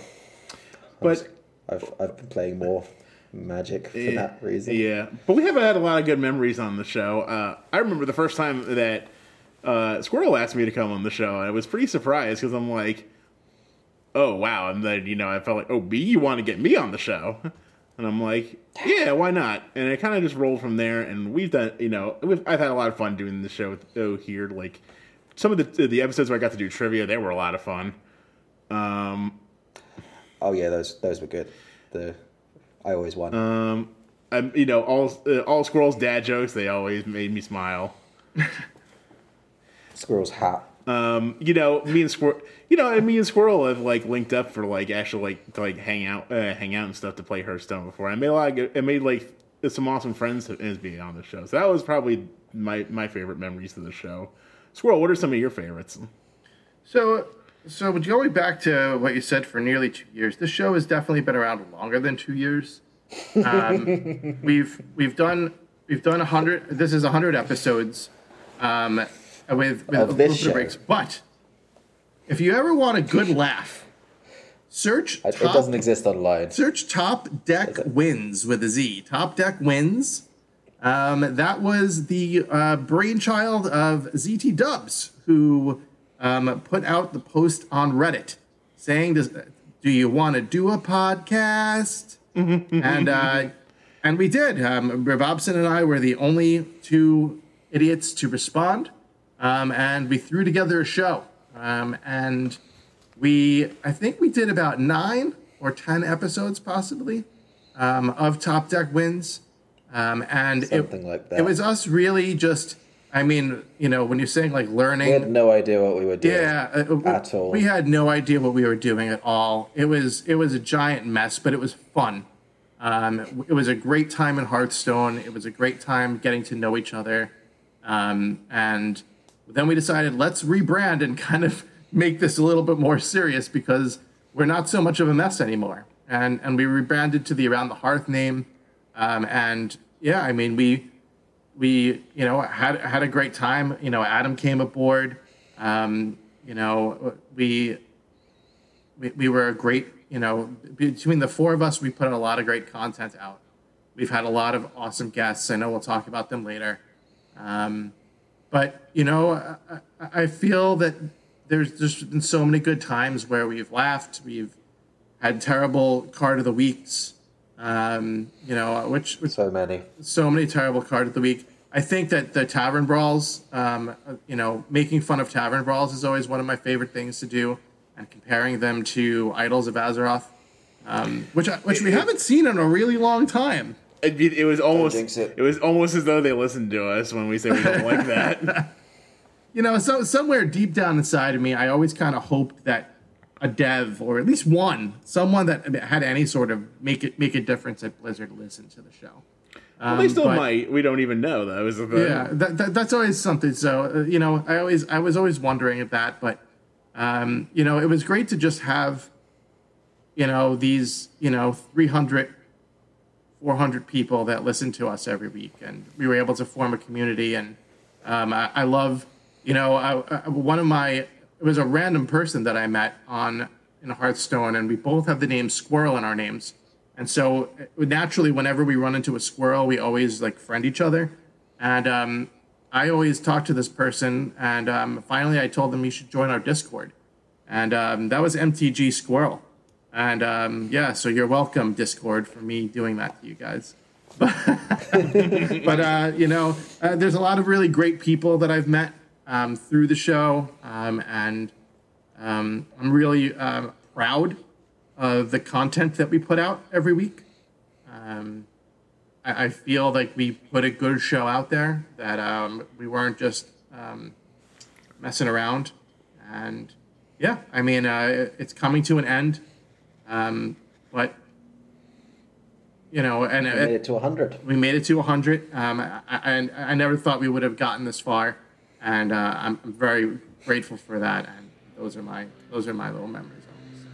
But I've I've been playing more Magic for Yeah, that reason. Yeah, but we haven't had a lot of good memories on the show. Uh, I remember the first time that uh, Squirrel asked me to come on the show, and I was pretty surprised because I'm like, "Oh wow!" And then you know, I felt like, "Oh, B, you want to get me on the show?" And I'm like, "Yeah, why not?" And it kind of just rolled from there. And we've done, you know, we've, I've had a lot of fun doing the show with O here. Like some of the the episodes where I got to do trivia, they were a lot of fun. Um, Oh yeah, those those were good. The I always won. um, I'm, you know, all uh, all Squirrel's dad jokes, they always made me smile. Squirrel's hat. Um, you know, me and Squirrel, you know, and me and Squirrel have like linked up for like actually like to like hang out, uh, hang out and stuff to play Hearthstone before. I made a lot of good, I made like some awesome friends as being on the show. So that was probably my my favorite memories of the show. Squirrel, what are some of your favorites? So, so going back to what you said for nearly two years, this show has definitely been around longer than two years. Um, we've we've done we've done a hundred. This is a hundred episodes, um, with with Of this show. breaks. But if you ever want a good laugh, search It top, doesn't exist online. search Top Deck Wins with a Z. Top Deck Wins. Um, that was the uh, brainchild of ZT Dubs, who um, put out the post on Reddit saying, "Does do you want to do a podcast?" and uh, and we did. Um, Robson and I were the only two idiots to respond, um, and we threw together a show. Um, and we, I think we did about nine or ten episodes, possibly, um, of Top Deck Wins. Um, and Something it, like that. it was us really just. I mean, you know, when you're saying like learning, We had no idea what we were doing. yeah, uh, we- at all. We had no idea what we were doing at all. It was it was a giant mess, but it was fun. Um, it was a great time in Hearthstone. It was a great time getting to know each other. Um, and then we decided let's rebrand and kind of make this a little bit more serious because we're not so much of a mess anymore. And and we rebranded to the Around the Hearth name. Um, and yeah, I mean we we you know had had a great time. You know, Adam came aboard. Um, you know, we, we we were a great. You know, between the four of us, we put a lot of great content out. We've had a lot of awesome guests. I know we'll talk about them later. Um, but you know, I, I- I feel that there's just been so many good times where we've laughed. We've had terrible card of the weeks. Um, you know, which, which So many. so many terrible card of the week. I think that the tavern brawls, um, you know, making fun of tavern brawls is always one of my favorite things to do, and comparing them to Idols of Azeroth. um, which which we haven't seen in a really long time. It, it was almost jinx it. it was almost as though they listened to us when we say we don't like that. You know, so somewhere deep down inside of me, I always kind of hoped that a dev or at least one, someone that had any sort of make it make a difference at Blizzard, listened to the show. Well, they Um, still but- might. We don't even know though. Is the. Yeah, that, that, that's always something. So uh, you know, I always I was always wondering of that, but um, you know, it was great to just have you know these you know 300 400 people that listen to us every week and we were able to form a community and um, I, I love you know I, I, one of my it was a random person that i met on in hearthstone and we both have the name squirrel in our names. And so uh, naturally whenever we run into a squirrel we always like friend each other. And um, i always talk to this person and um, finally i told them you should join our discord. And um, that was mtg squirrel and um, yeah, so you're welcome, Discord, for me doing that to you guys. but uh, you know, uh, there's a lot of really great people that I've met um, through the show, um, and um, I'm really uh, proud of the content that we put out every week. Um, I, I feel like we put a good show out there. That um, we weren't just messing around, and yeah, I mean, uh, it's coming to an end. Um, but you know, and we Made it, it to 100. we made it to 100. Um, I, I, I never thought we would have gotten this far, and uh, I'm, I'm very grateful for that. And those are my those are my little memories. I would say.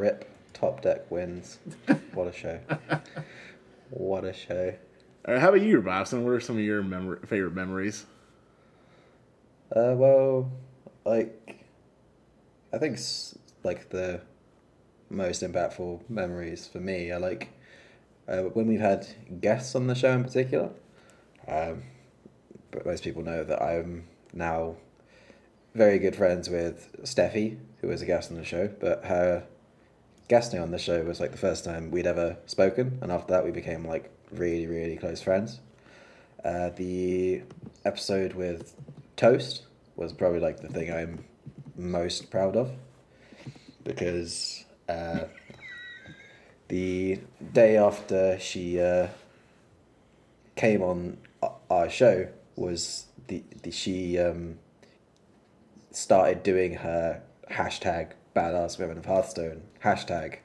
Rip. Top deck wins. What a show. What a show. All right, how about you, Boston? What are some of your memor- favorite memories? Uh, well, like, I think s- like the most impactful memories for me are like uh, when we've had guests on the show in particular. Um, but most people know that I'm now very good friends with Steffi, who was a guest on the show. But her guesting on the show was like the first time we'd ever spoken, and after that we became like really, really close friends. Uh, the episode with Toast was probably like the thing I'm most proud of because uh, the day after she uh, came on our show was the, the she um, started doing her hashtag badass women of Hearthstone hashtag.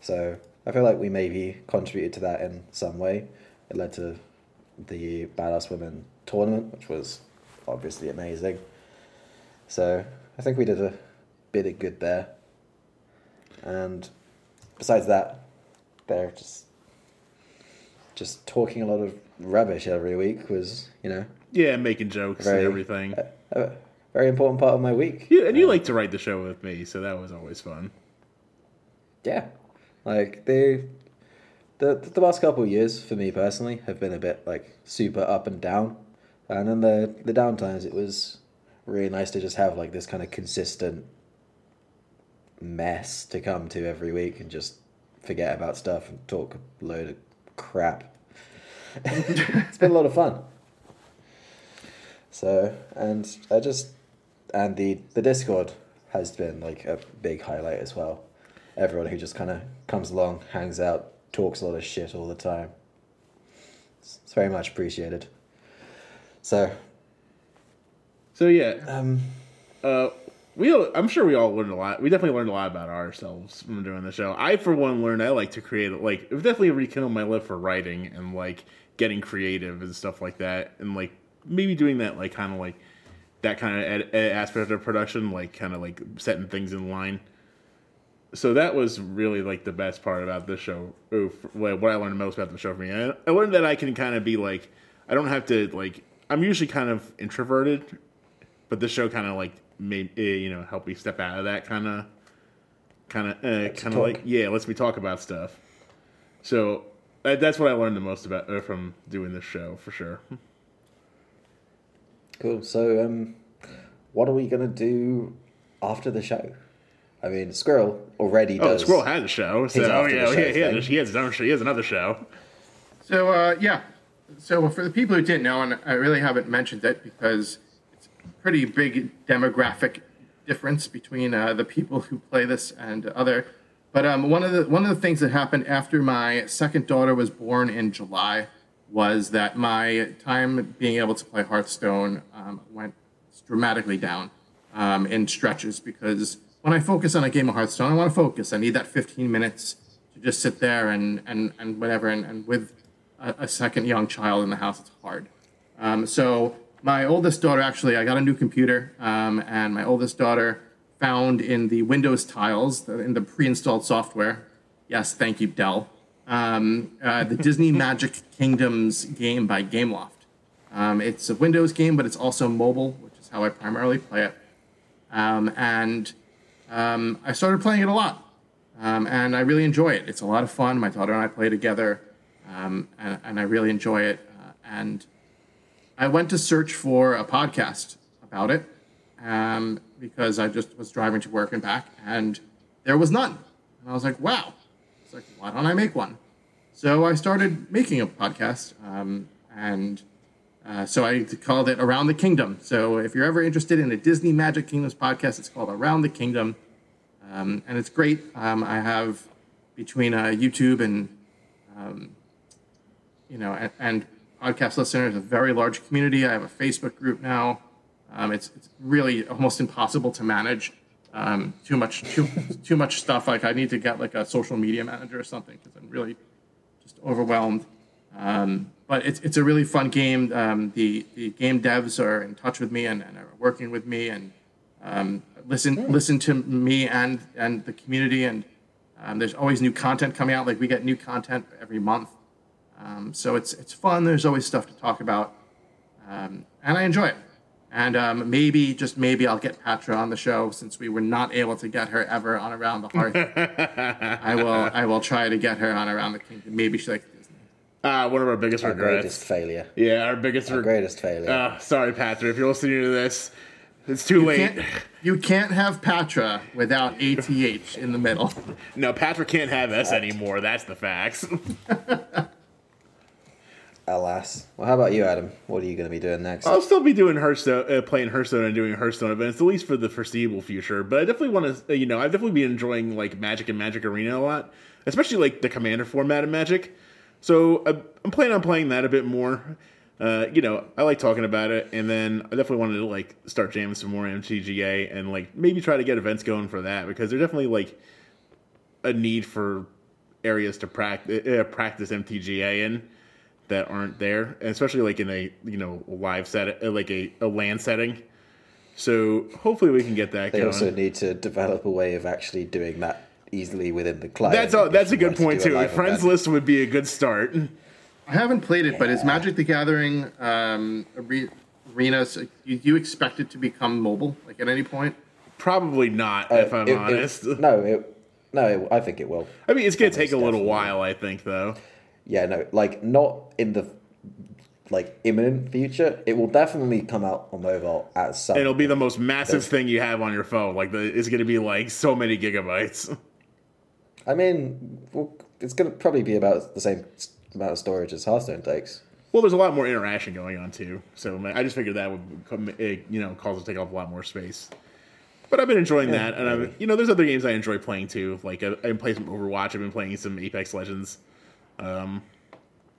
So I feel like we maybe contributed to that in some way. It led to the Badass Women tournament, which was obviously amazing. So I think we did a bit of good there. And besides that, they're just just talking a lot of rubbish every week was, you know, Yeah, making jokes very and everything. a very important part of my week. Yeah, and you uh, like to write the show with me, so that was always fun. Yeah, like they, the the last couple of years for me personally have been a bit like super up and down, and then the the down times it was really nice to just have like this kind of consistent mess to come to every week and just forget about stuff and talk a load of crap. it's been a lot of fun. So and I just and the the Discord has been like a big highlight as well. Everyone who just kind of comes along, hangs out, talks a lot of shit all the time. It's, it's very much appreciated. So, So yeah, um, uh, we I'm sure we all learned a lot. We definitely learned a lot about ourselves from doing the show. I, for one, learned I like to create. Like, it definitely rekindled my love for writing and like getting creative and stuff like that, and like maybe doing that like kind of like that kind of ed- ed- aspect of production, like kind of like setting things in line. So that was really like the best part about this show. What I learned most about the show for me, I, I learned that I can kind of be like, I don't have to like. I'm usually kind of introverted, but this show kind of like made eh, you know help me step out of that kind of kind of uh, kind of like yeah let's me talk about stuff so uh, that's what i learned the most about uh, from doing this show for sure cool. So, um, what are we gonna do after the show? I mean, Squirrel already oh does. squirrel has a show so He's oh after the yeah show he, he, has, he has his own show he has another show So uh, yeah, so for the people who didn't know, and I really haven't mentioned it because it's a pretty big demographic difference between uh, the people who play this and other But um, one of the one of the things that happened after my second daughter was born in July was that my time being able to play Hearthstone um, went dramatically down um, in stretches because when I focus on a game of Hearthstone, I want to focus. I need that 15 minutes to just sit there and and and whatever. And, and with a, a second young child in the house, it's hard. Um, so my oldest daughter actually, I got a new computer, um, and my oldest daughter found in the Windows tiles in the pre-installed software. Yes, thank you, Dell. Um, uh, the Disney Magic Kingdoms game by Gameloft. Um, it's a Windows game, but it's also mobile, which is how I primarily play it. Um, and um, I started playing it a lot, um, and I really enjoy it. It's a lot of fun. My daughter and I play together, um, and, and, I really enjoy it. Uh, and I went to search for a podcast about it um, because I just was driving to work and back, and there was none. And I was like, wow. It's like, why don't I make one? So I started making a podcast, um, and uh, so I called it Around the Kingdom. So if you're ever interested in a Disney Magic Kingdoms podcast, it's called Around the Kingdom, um, and it's great. Um, I have between uh, YouTube and um, you know and, and, podcast listeners a very large community. I have a Facebook group now. Um, it's, it's really almost impossible to manage. Um, too much too too much stuff. Like I need to get like a social media manager or something because I'm really just overwhelmed. Um, but it's, it's a really fun game. Um, the, the game devs are in touch with me and, and are working with me and um, listen listen to me and and the community. And um, there's always new content coming out. Like we get new content every month, um, so it's it's fun. There's always stuff to talk about, um, and I enjoy it. And um, maybe just maybe I'll get Patra on the show since we were not able to get her ever on Around the Hearth. I will I will try to get her on Around the Kingdom. Maybe she like uh, one of our biggest our regrets. greatest failure. Yeah, our biggest. Our greatest failure. Uh, sorry, Patra, if you're listening to this, it's too you late. Can't, you can't have Patra without ATH in the middle. No, Patra can't have S anymore. That's the facts. Alas. Well, how about you, Adam? What are you going to be doing next? I'll still be doing Hearthstone, uh, playing Hearthstone and doing Hearthstone events, at least for the foreseeable future. But I definitely want to, uh, you know, I've definitely been enjoying like Magic and Magic Arena a lot, especially like the Commander format of Magic. So I'm planning on playing that a bit more. Uh, you know, I like talking about it, and then I definitely wanted to like start jamming some more MTGA and like maybe try to get events going for that because there's definitely like a need for areas to practice uh, practice MTGA in that aren't there, and especially like in a you know live set uh, like a, a LAN setting. So hopefully we can get that. They going. also need to develop a way of actually doing that easily within the client. That's all, that's a good point to too. A friends event. list would be a good start. I haven't played it, but is Magic the Gathering um, arenas? You, you expect it to become mobile, like at any point? Probably not, uh, if I'm it, honest. It, no, it, no, it, I think it will. I mean, it's going to take a little while, I think, though. Yeah, no, like not in the like imminent future. It will definitely come out on mobile at some. It'll be the most massive thing you have on your phone. Like the, it's going to be like so many gigabytes. I mean, well, it's going to probably be about the same amount of storage as Hearthstone takes. Well, there's a lot more interaction going on too, so I just figured that would you know cause it to take up a lot more space. But I've been enjoying yeah, that, and I'm, you know, there's other games I enjoy playing too. Like I, I play some Overwatch. I've been playing some Apex Legends. Um,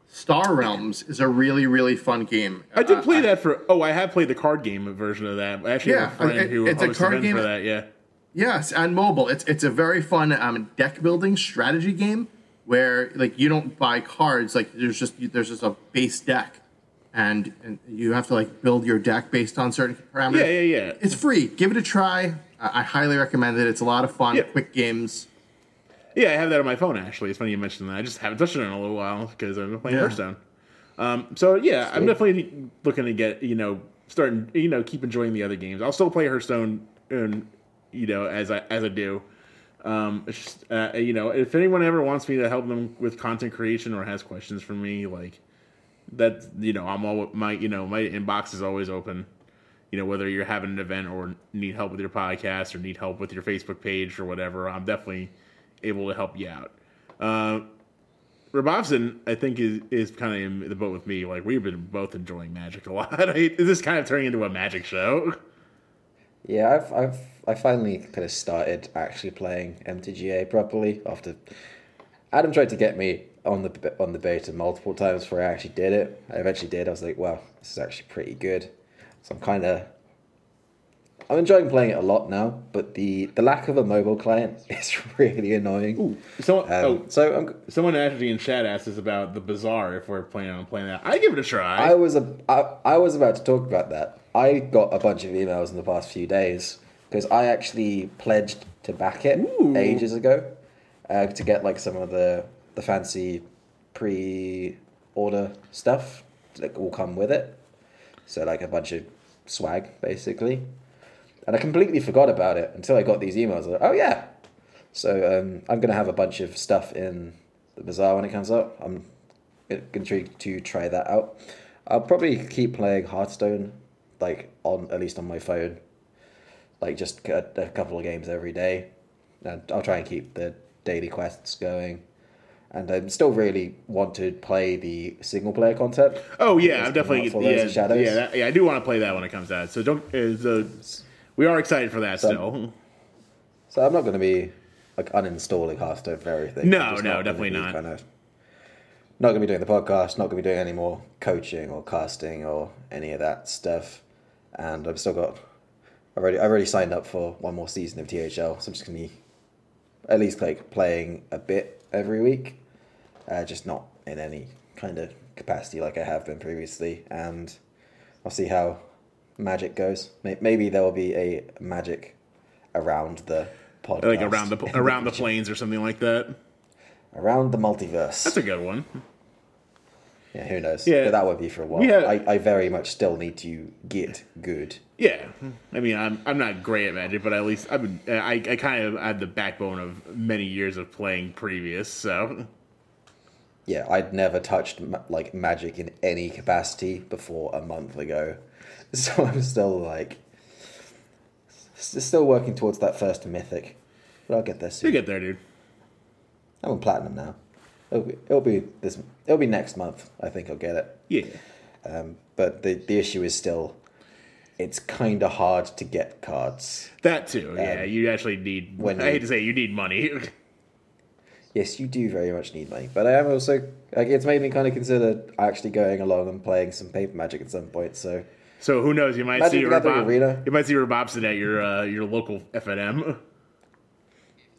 Star Realms is a really really fun game. I did play uh, that for. Oh, I have played the card game version of that. I actually, yeah, have a friend it, who it's a card game for that. Yeah, Yes, and mobile. It's it's a very fun um, deck building strategy game where like you don't buy cards. Like there's just there's just a base deck, and, and you have to like build your deck based on certain parameters. Yeah, yeah, yeah. It's free. Give it a try. I, I highly recommend it. It's a lot of fun. Yeah. Quick games. Yeah, I have that on my phone actually. It's funny you mentioned that. I just haven't touched it in a little while because I've been playing yeah. Hearthstone. Um, so yeah, I'm definitely looking to get you know starting you know keep enjoying the other games. I'll still play Hearthstone and you know, as I as I do. Um, just, uh, you know, if anyone ever wants me to help them with content creation or has questions for me, like that, you know, I'm all my you know my inbox is always open. You know, whether you're having an event or need help with your podcast or need help with your Facebook page or whatever, I'm definitely able to help you out. Uh, Robobson, I think, is is kind of in the boat with me. Like we've been both enjoying Magic a lot. is this kind of turning into a Magic show? Yeah, I've I've I finally kind of started actually playing MTGA properly after Adam tried to get me on the on the beta multiple times before I actually did it. I eventually did. I was like, wow, this is actually pretty good. So I'm kind of I'm enjoying playing it a lot now, but the the lack of a mobile client is really annoying. Ooh, someone, Um, oh, so I'm, someone actually in chat asked us about the Bazaar if we're planning on playing that. I give it a try. I was a, I, I was about to talk about that. I got a bunch of emails in the past few days because I actually pledged to back it Ooh. ages ago uh, to get like some of the the fancy pre-order stuff that will come with it. So like a bunch of swag basically, and I completely forgot about it until I got these emails. Like, oh yeah. So um, I'm gonna have a bunch of stuff in the bazaar when it comes up. I'm intrigued to try that out. I'll probably keep playing Hearthstone, like on at least on my phone, like just a, a couple of games every day, and I'll try and keep the daily quests going. And I still really want to play the single player content. oh yeah, I'm out definitely yeah, yeah, that, yeah. I do want to play that when it comes out. So don't. Uh, so we are excited for that So- still. So I'm not going to be like uninstalling Hearthstone for everything. No, no, gonna definitely not. Kind of not going to be doing the podcast. Not going to be doing any more coaching or casting or any of that stuff. And I've still got already. I already signed up for one more season of THL, so I'm just going to be at least like playing a bit every week, uh, just not in any kind of capacity like I have been previously. And I'll see how Magic goes. Maybe there will be a Magic around the podcast, Like around the around the planes or something like that. around the multiverse. That's a good one. yeah, who knows? Yeah. but that won't be for a while. Have- I, I very much still need to get good. Yeah, I mean, I'm I'm not great at Magic, but at least I've been uh, I I kind of had the backbone of many years of playing previous. So Yeah, I'd never touched like magic in any capacity before a month ago, so I'm still like still working towards that first mythic, but I'll get there soon. you get there, dude. I'm on platinum now. It'll be, it'll be this. It'll be next month. I think I'll get it. Yeah, Um, but the the issue is still, it's kind of hard to get cards. that too. Yeah, Um, you actually need. when I you- hate to say, it, you need money. Yes, you do very much need money, but I am also like it's made me kind of consider actually going along and playing some paper magic at some point. So so who knows? You might Magic see Gathering Arena. You might see Robobson at your uh, your local FNM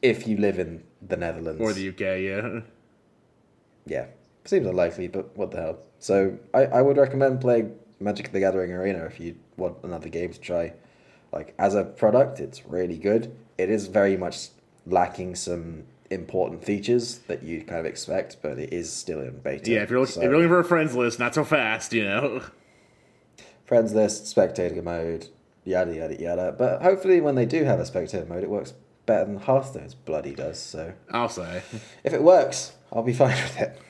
if you live in the Netherlands or the UK. Yeah. yeah, seems unlikely, but what the hell? So I, I would recommend playing Magic the Gathering Arena if you want another game to try. Like as a product, it's really good. It is very much lacking some important features that you kind of expect, but it is still in beta. Yeah, if you're, look, So- if you're looking for a friends list, not so fast, you know. friends list, spectator mode, yada yada yada. But hopefully, when they do have a spectator mode, it works better than half Hearthstone's bloody does. So I'll say. if it works, I'll be fine with it.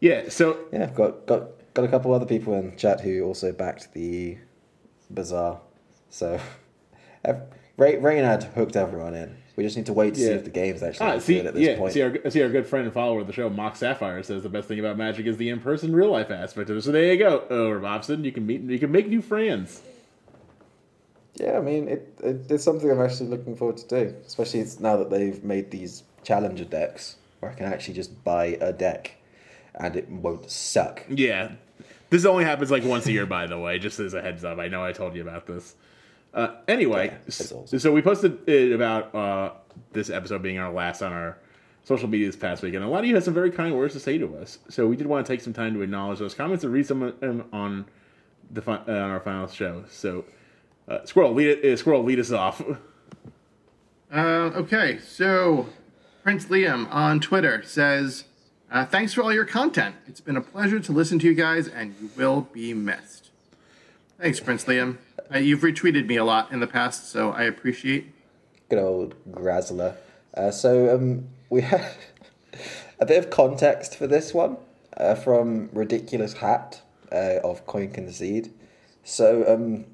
Yeah. So Yeah, I've got got got a couple other people in chat who also backed the bazaar. So Ray Reynad hooked everyone in. We just need to wait to see if the game's actually Ah, see, good at this yeah, point. see our, see our good friend and follower of the show, Mock Sapphire, says the best thing about Magic is the in-person, real-life aspect of it. So there you go, oh, Robson, you can meet, you can make new friends. Yeah, I mean, it, it it's something I'm actually looking forward to do, especially now that they've made these challenger decks where I can actually just buy a deck and it won't suck. Yeah, this only happens like once a year, by the way. Just as a heads up, I know I told you about this. Uh, anyway, Yeah, awesome. so we posted it about uh, this episode being our last on our social media this past week, and a lot of you had some very kind words to say to us. So we did want to take some time to acknowledge those comments and read some of them on the fi- uh, on our final show. So, uh, Squirrel, lead it, uh, Squirrel, lead us off. Uh, okay, so Prince Liam on Twitter says, uh, "Thanks for all your content. It's been a pleasure to listen to you guys, and you will be missed." Thanks, Prince Liam. Uh, you've retweeted me a lot in the past, so I appreciate. Good old Grazler. Uh, so um, we had a bit of context for this one uh, from Ridiculous Hat uh, of Coin Concede. So um,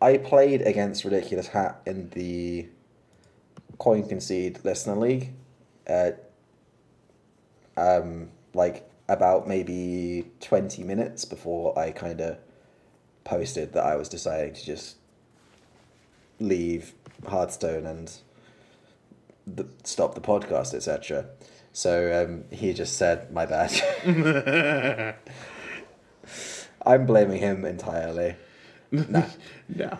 I played against Ridiculous Hat in the Coin Concede Listener League. Uh, um, like about maybe 20 minutes before I kind of posted that I was deciding to just leave Hearthstone and the, stop the podcast, etc. So um, he just said, "My bad." I'm blaming him entirely. Nah. No.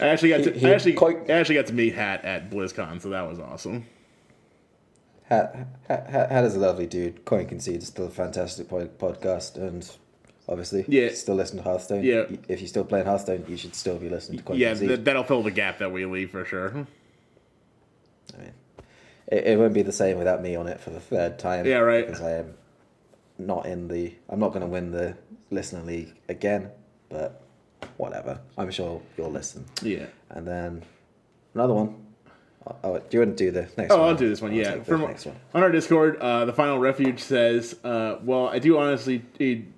I actually got to He- he I actually quite- I actually got to meet Hat at BlizzCon, so that was awesome. Hat, Hat, Hat is a lovely dude. Coin Concede is still a fantastic po- podcast, and obviously, Yeah. still listen to Hearthstone. Yeah. If you're still playing Hearthstone, you should still be listening to Coin Yeah, that'll fill the gap that we leave for sure. I mean, it, it won't be the same without me on it for the third time. Yeah, right. Because I am not in the. I'm not going to win the listener league again, but whatever. I'm sure you'll listen. Yeah. And then another one. Oh, do you want to do the next Oh, one? I'll do this one. I'll Yeah, from next one. on our Discord, uh, the final refuge says, uh, "Well, I do honestly,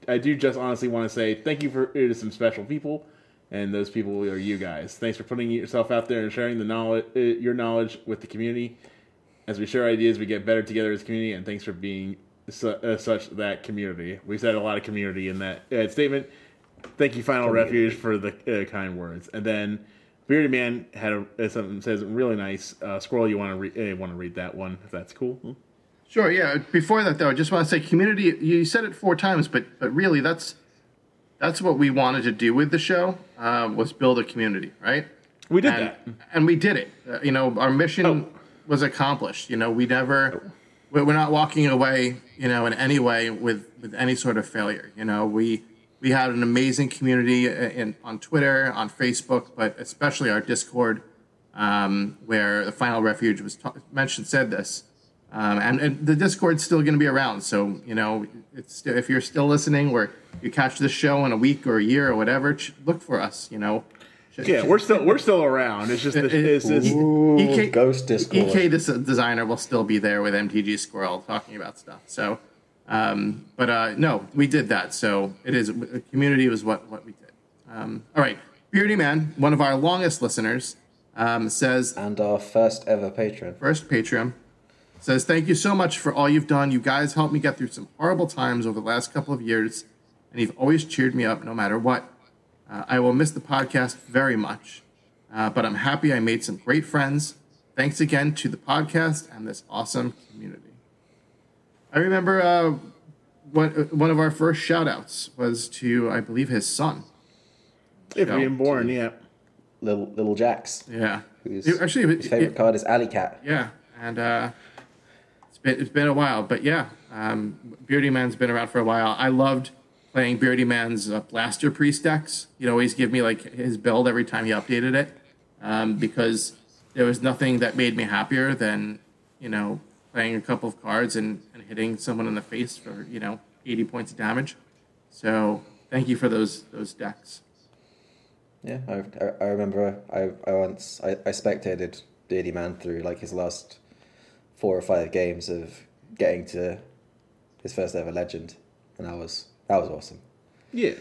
I do just honestly want to say thank you for to some special people, and those people are you guys. Thanks for putting yourself out there and sharing the knowledge, uh, your knowledge with the community. As we share ideas, we get better together as a community, and thanks for being su- uh, such that community. We said a lot of community in that uh, statement. Thank you, Final Community. Refuge, for the uh, kind words. And then Bearded Man had a, uh, something says really nice. Uh, Squirrel, you want to re- uh, want to read that one if that's cool? Sure, yeah. Before that, though, I just want to say, community. You said it four times, but but really, that's that's what we wanted to do with the show um, was build a community, right? We did and, that. and we did it. Uh, you know, our mission Oh. was accomplished. You know, we never, we- we're not walking away. You know, in any way with with any sort of failure. You know, we we had an amazing community uh, in, on Twitter, on Facebook, but especially our Discord, um, where the Final Refuge was ta- mentioned. Said this. Um, and, and the Discord's still going to be around, so you know, it's if you're still listening, or you catch this show in a week or a year or whatever, ch- look for us. You know, Yeah, we're still we're still around. It's just the, it's, it's, Ooh, EK Ghost Discord. EK dis- designer will still be there with MTG Squirrel talking about stuff. So, um, but uh, no, we did that. So it is community was what what we did. Um, all right, Beardy Man, one of our longest listeners, um, says and our first ever patron. first Patreon says thank you so much for all you've done. You guys helped me get through some horrible times over the last couple of years, and you've always cheered me up no matter what. Uh, I will miss the podcast very much, uh, but I'm happy I made some great friends. Thanks again to the podcast and this awesome community. I remember uh, one, one of our first shout outs was to, I believe, his son. if being born, yeah. Little Little Jax. Yeah. Whose, It- actually, his it- favorite it- card is Alley Cat. Yeah, and uh, it's been it's been a while, but yeah, um, Beardy Man's been around for a while. I loved playing Beardy Man's uh, Blaster Priest decks. He'd always give me like his build every time he updated it, um, because there was nothing that made me happier than you know playing a couple of cards and, and hitting someone in the face for you know eighty points of damage. So thank you for those those decks. Yeah, I, I, I remember I, I once I, I spectated Beardy Man through like his last four or five games of getting to his first ever legend, and that was that was awesome. Yeah.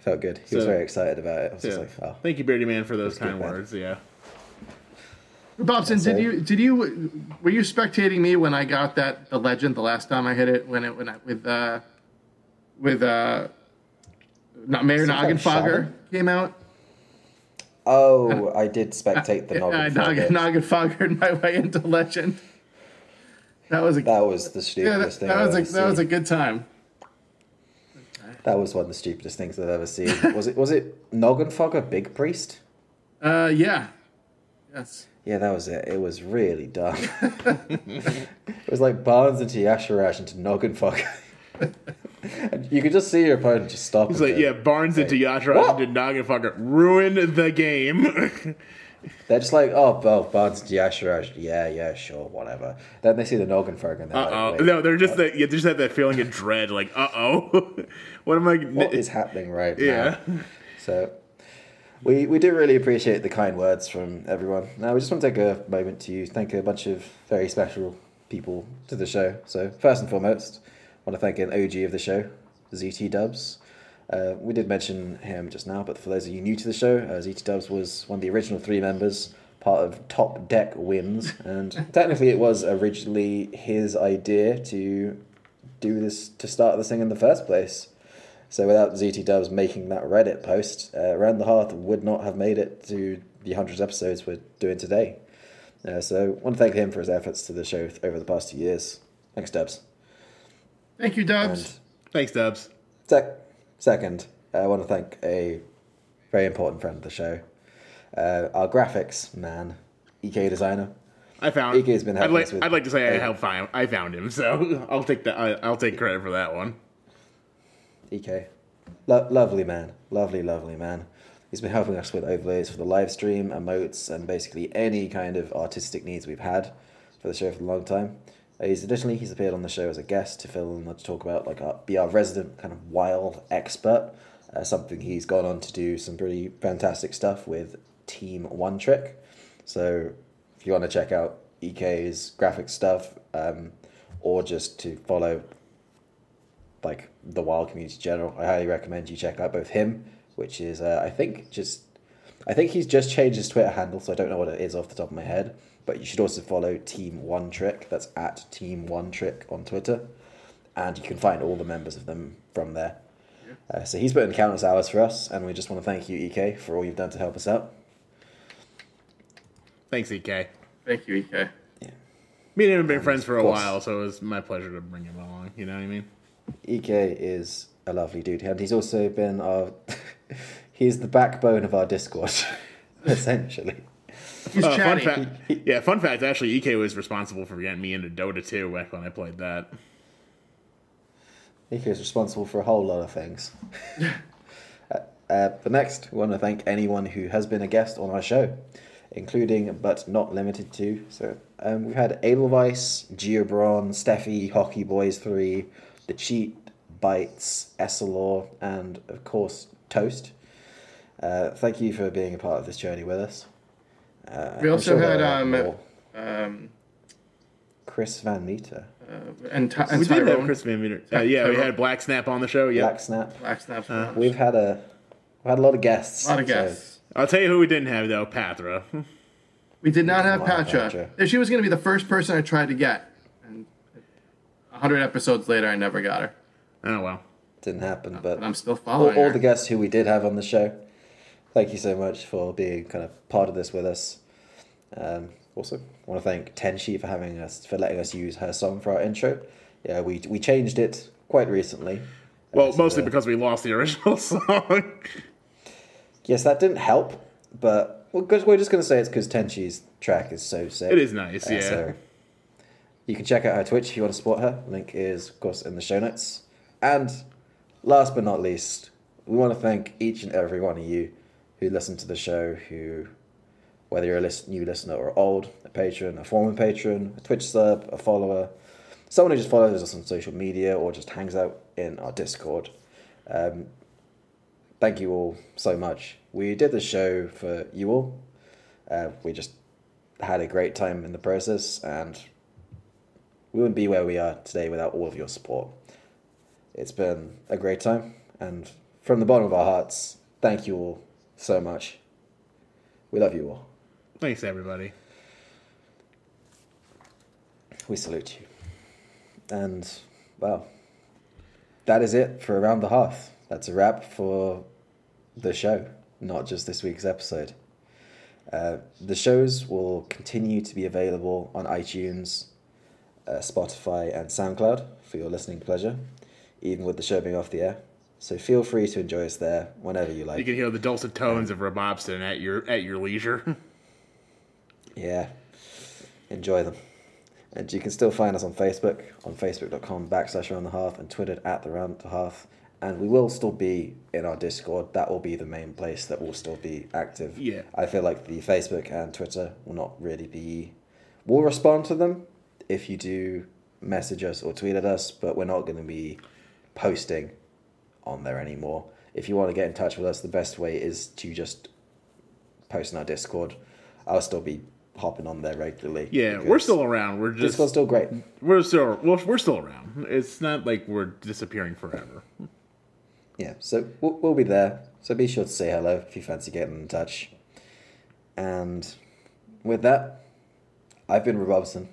Felt good. He was very excited about it. I was yeah. just like, oh, Thank you, Beardy Man, for those kind good, man. words. Yeah. Bobson, did you did you were you spectating me when I got that the legend the last time I hit it when it when I with uh with uh not Mayor Some kind Noggenfogger shaman? came out? oh, I did spectate the I Noggin Nog- Frog. Noggenfoggered my way into legend. That was a That was the yeah, that, stupidest thing that I've was a ever that was a good time. That was one of the stupidest things I've ever seen. was it was it Noggenfogger Big Priest? Uh yeah. Yes. Yeah, that was it. It was really dumb. it was like Barnes into Y'Shaarj into Noggenfogger. and you could just see your opponent just stop. He's like, yeah, Barnes into Y'Shaarj What? into Noggenfucker ruined the game. They're just like, oh, oh Barnes into Y'Shaarj. Yeah, yeah, sure, whatever. Then they see the Noggin Noggenfogger and they're Uh oh. like, No, they're just that. You just have that feeling of dread. Like, uh oh, what am I? what is happening right Yeah. now? So we we do really appreciate the kind words from everyone. Now we just want to take a moment to thank a bunch of very special people to the show. So first and foremost, I want to thank an OG of the show, ZT Dubs. Uh, we did mention him just now, but for those of you new to the show, uh, ZT Dubs was one of the original three members, part of Top Deck Wins, and technically it was originally his idea to do this to start this thing in the first place. So without ZT Dubs making that Reddit post, uh, Around the Hearth would not have made it to the 100 episodes we're doing today. Uh, so I want to thank him for his efforts to the show over the past two years. Thanks, Dubs. Thank you, Dubs. And Thanks, Dubs. sec- second, I want to thank a very important friend of the show, uh, our graphics man, EK designer. I found. EK has been I'd helping like. us with- I'd like to say I uh, helped find. I found him, so I'll take that. I, I'll take credit for that one. EK. Lo- lovely man. Lovely, lovely man. He's been helping us with overlays for the live stream, emotes, and basically any kind of artistic needs we've had for the show for a long time. Uh, he's additionally he's appeared on the show as a guest to fill in to talk about like our, be our resident kind of wild expert. Uh, something he's gone on to do some pretty fantastic stuff with Team One Trick. So if you want to check out EK's graphic stuff, um, or just to follow like the wild community in general, I highly recommend you check out both him, which is uh, I think just I think he's just changed his Twitter handle, so I don't know what it is off the top of my head. But you should also follow Team One Trick. That's at Team One Trick on Twitter, and you can find all the members of them from there. Uh, so he's put in countless hours for us, and we just want to thank you, EK, for all you've done to help us out. Thanks, Ek. Thank you, EK. Me and him have been friends for a while, so it was my pleasure to bring him along. You know what I mean? EK is a lovely dude, and he's also been our he's the backbone of our Discord, essentially. He's Uh, fun fact. Yeah, fun fact. Actually, Ek was responsible for getting me into Dota 2 back when I played that. EK is responsible for a whole lot of things. uh, uh, but next, we want to thank anyone who has been a guest on our show, including but not limited to. So um, we've had Edelweiss, Geobron, Steffi, Hockey Boys 3, The Cheat, Bites, Essilor, and of course, Toast. Uh, thank you for being a part of this journey with us. Uh, We also sure had, um. Um, Chris Van Meter, and, Ty- and We did have Chris Van Meter. Uh, yeah, we had Black Snap on the show. Yeah. Black Snap. Black Snap. Uh, We've had a we've had a lot of guests. a lot of so- guests. I'll tell you who we didn't have though. Patra. We did not have Wow, Patra. Patra. She was going to be the first person I tried to get. And 100 episodes later, I never got her. oh well. didn't happen, but But I'm still all, following all her. the guests who we did have on the show, thank you so much for being kind of part of this with us. Um, also, I want to thank Tenshi for having us for letting us use her song for our intro. Yeah, we we changed it quite recently. Well, mostly the- because we lost the original song. yes, that didn't help, but we're just, we're just going to say it's because Tenshi's track is so sick. It is nice, Uh, yeah. so you can check out her Twitch if you want to support her. Link is, of course, in the show notes. And last but not least, we want to thank each and every one of you who listen to the show, who, whether you're a new listener or old, a patron, a former patron, a Twitch sub, a follower, someone who just follows us on social media or just hangs out in our Discord. Um, thank you all so much. We did the show for you all. Uh, we just had a great time in the process, and we wouldn't be where we are today without all of your support. It's been a great time, and from the bottom of our hearts, thank you all so much. We love you all. Thanks, everybody. We salute you. And, well, that is it for Around the Hearth. That's a wrap for the show, not just this week's episode. Uh, the shows will continue to be available on iTunes, uh, Spotify, and SoundCloud for your listening pleasure, even with the show being off the air. So feel free to enjoy us there whenever you like. You can hear the dulcet tones of Robobston at your at your leisure. Yeah. Enjoy them. And you can still find us on Facebook, on facebook.com backslash around the hearth, and Twitter at the round the hearth. And we will still be in our Discord. That will be the main place that will still be active. Yeah. I feel like the Facebook and Twitter will not really be. We'll respond to them if you do message us or tweet at us, but we're not going to be posting on there anymore. If you want to get in touch with us, the best way is to just post in our Discord. I'll still be hopping on there regularly. Yeah, we're still around. We're just Discord's still great. we're still we're, we're still around. It's not like we're disappearing forever. Yeah, so we'll, we'll be there. So be sure to say hello if you fancy getting in touch. And with that, I've been Rob Robson.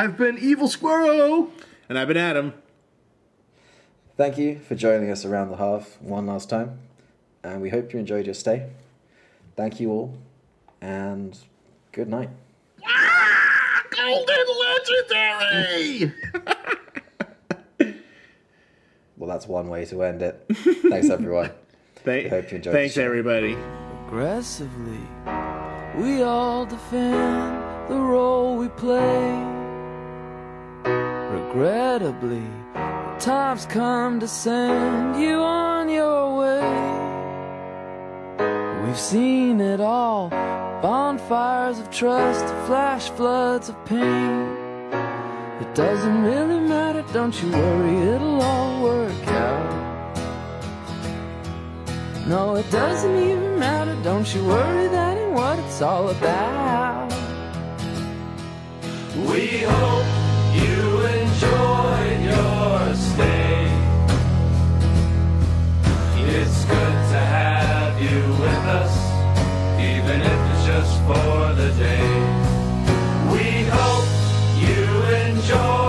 I've been Evil Squirrel. And I've been Adam. Thank you for joining us around the hearth one last time, and we hope you enjoyed your stay. Thank you all, and good night. Ah, golden legendary. Well, that's one way to end it. Thanks, everyone. Thank, I hope you enjoyed the thanks, everybody. aggressively. We all defend the role we play. Regrettably, time's come to send you on your way. We've seen it all bonfires of trust, flash floods of pain. It doesn't really matter, don't you worry, it'll all work out. No, it doesn't even matter. Don't you worry, that ain't what it's all about. We hope for the day. We hope you enjoy